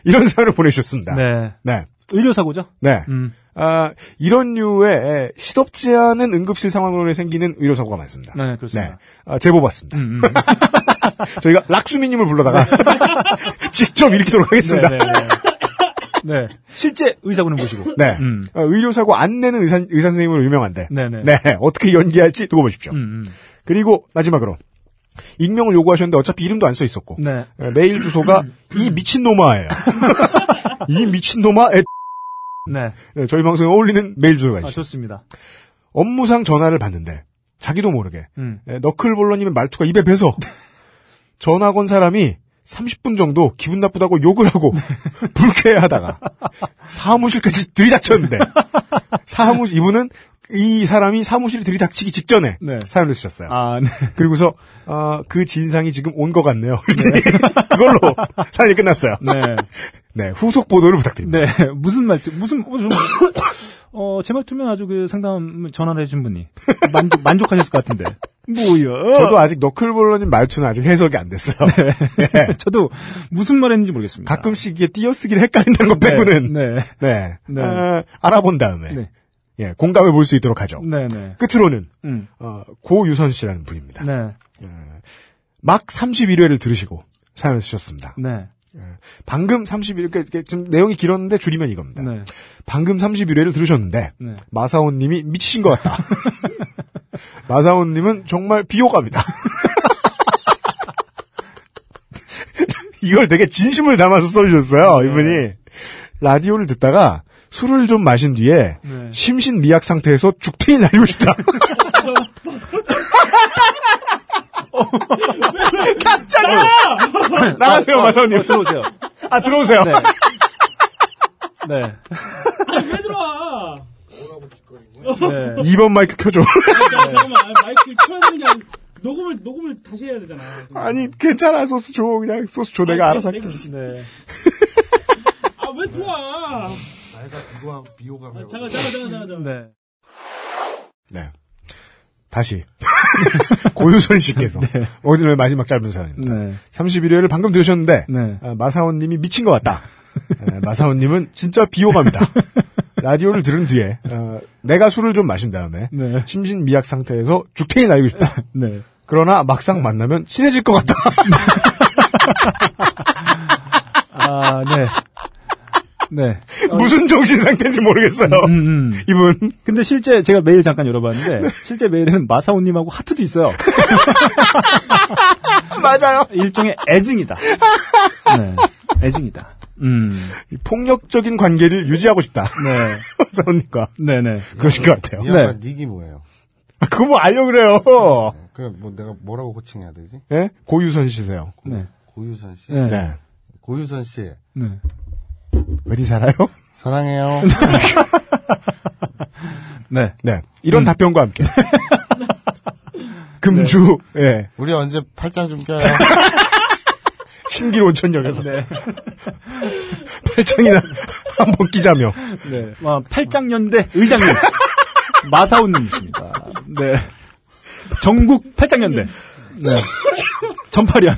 이런 사연을 보내주셨습니다. 네. 네. 의료사고죠? 네. 음. 아, 이런 류의 시덥지 않은 응급실 상황으로 생기는 의료사고가 많습니다. 네, 그렇습니다. 네. 아, 제보 받습니다. 음, 음. 저희가 락수미님을 불러다가 직접 일으키도록 하겠습니다. 네, 네, 네. 네. 실제 의사분을 모시고. 네. 음. 어, 의료사고 안 내는 의사, 의사 선생님으로 유명한데. 네, 네. 네. 어떻게 연기할지 두고 보십시오. 음, 음. 그리고 마지막으로 익명을 요구하셨는데 어차피 이름도 안 써 있었고 네. 에, 메일 주소가 이 미친놈아예요. 이 미친놈아 에 네. 네, 저희 방송에 어울리는 메일 주소가 아, 있죠. 좋습니다. 업무상 전화를 받는데 자기도 모르게 음. 에, 너클볼러님의 말투가 입에 배서 전화 건 사람이 30분 정도 기분 나쁘다고 욕을 하고 불쾌해하다가 사무실까지 들이닥쳤는데 사무실 이분은 이 사람이 사무실 들이닥치기 직전에 네. 사연을 쓰셨어요. 아, 네. 그리고서 어, 그 진상이 지금 온 것 같네요. 그걸로 사연이 끝났어요. 네. 네, 후속 보도를 부탁드립니다. 네. 무슨 말투, 무슨, 어, 좀, 어, 제 말투면 아주 그 상담 전화를 해준 분이 만족, 만족하셨을 것 같은데. 뭐야? 저도 아직 너클볼러님 말투는 아직 해석이 안 됐어요. 네. 저도 무슨 말 했는지 모르겠습니다. 가끔씩 이게 띄어쓰기를 헷갈린다는 것 빼고는 네. 네, 네. 어, 알아본 다음에 네. 예, 공감해 볼 수 있도록 하죠. 네, 네. 끝으로는 음. 어, 고유선 씨라는 분입니다. 네. 막 31회를 들으시고 사연을 쓰셨습니다. 네. 방금 31회, 그러니까 좀 내용이 길었는데 줄이면 이겁니다. 네. 방금 31회를 들으셨는데 네. 마사오님이 미치신 것 같다. 마사오님은 정말 비호감이다. 이걸 되게 진심을 담아서 써주셨어요, 이분이. 라디오를 듣다가 술을 좀 마신 뒤에 네. 심신 미약 상태에서 죽탱이 날리고 싶다. 깜짝이야! 나가세요, 마사오님. 어, 들어오세요. 아, 들어오세요. 네. 네. 왜 들어와? 네. 2번 마이크 켜줘. 자, 잠깐만. 마이크 켜야 되는 게 아니 녹음을 녹음을 다시 해야 되잖아. 아니 괜찮아 소스 줘 그냥 소스 줘 내가 알아서 할게. 네. 아왜 들어 와? 나이가 비호감 비호감. 아, 잠깐 잠깐 잠깐 잠깐. 잠깐. 네. 네. 다시 고유선 씨께서 오늘 마지막 짧은 사연입니다. 네. 31회를 방금 들으셨는데 네. 아, 마사오님이 미친 것 같다. 아, 마사오님은 진짜 비호감이다. 라디오를 들은 뒤에 어, 내가 술을 좀 마신 다음에 네. 심신 미약 상태에서 죽탱이 날고 싶다. 네. 그러나 막상 만나면 친해질 것 같다. 아, 네. 네. 무슨 정신 상태인지 모르겠어요. 음, 음. 이분 근데 실제 제가 메일 잠깐 열어봤는데 실제 메일에는 마사오님하고 하트도 있어요. 맞아요. 일종의 애증이다. 네. 애증이다. 음. 이 폭력적인 관계를 유지하고 싶다. 네. 마사오님과 네네. 그러신 것 같아요. 이 네. 양반 닉이 뭐예요? 아, 그거 뭐 알려 그래요. 그냥 뭐 내가 뭐라고 호칭해야 되지? 예? 고유선 씨세요. 네. 고유선 씨. 네. 네. 고유선 씨. 네. 어디 살아요? 사랑해요. 네. 네. 이런 답변과 함께. 금주, 예. 우리 언제 팔짱 좀 껴요? 신길 온천역에서. 네. 팔짱이나 한번 끼자며. 네. 와, 팔짱연대 의장님. 마사오님이십니다. 네. 전국 팔짱연대. 네. 전파련.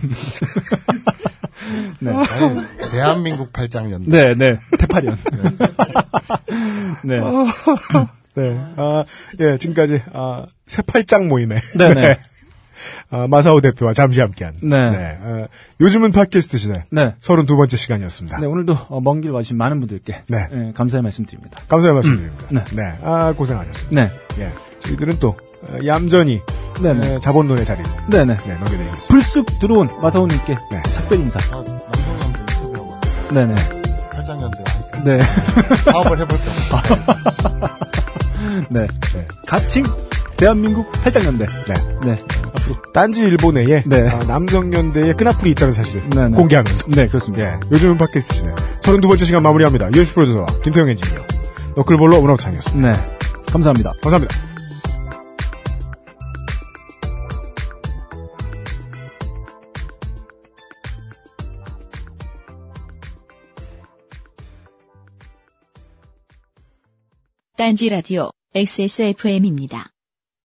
네. 아니, 대한민국 팔짱 연대. 네, 네. 태파련. 네. 네. 네. 아, 예, 지금까지, 아, 새팔짱 모임에. 네네. 아, 마사오 대표와 잠시 함께한. 네. 아, 요즘은 팟캐스트 시대. 네. 32번째 시간이었습니다. 네, 오늘도 어, 먼길 와주신 많은 분들께 네. 예, 감사의 말씀 드립니다. 감사의 말씀 드립니다. 네. 네. 아, 고생하셨습니다. 네. 예. 저희들은 또, 어, 얌전히, 네네. 에, 자본론의 자리를, 네네. 네, 넘겨드리겠습니다. 불쑥 들어온 마사오님께 네. 작별 인사. 아, 남성연대 인터뷰하고 왔어요. 네네. 함께 네. 사업을 해볼까? 네. 네. 가칭 대한민국 팔짱연대. 네. 네. 앞으로. 딴지 일본에 네. 아, 남성연대의 끈앞풀이 있다는 사실을 네, 네. 공개하면서 네, 그렇습니다. 예, 요즘은 팟캐스트 시대 32번째 시간 마무리합니다. 유현수 프로듀서와 김태형 엔지니어 너클볼로 문화창이었습니다. 네. 감사합니다. 감사합니다. 딴지 라디오 XSFM입니다.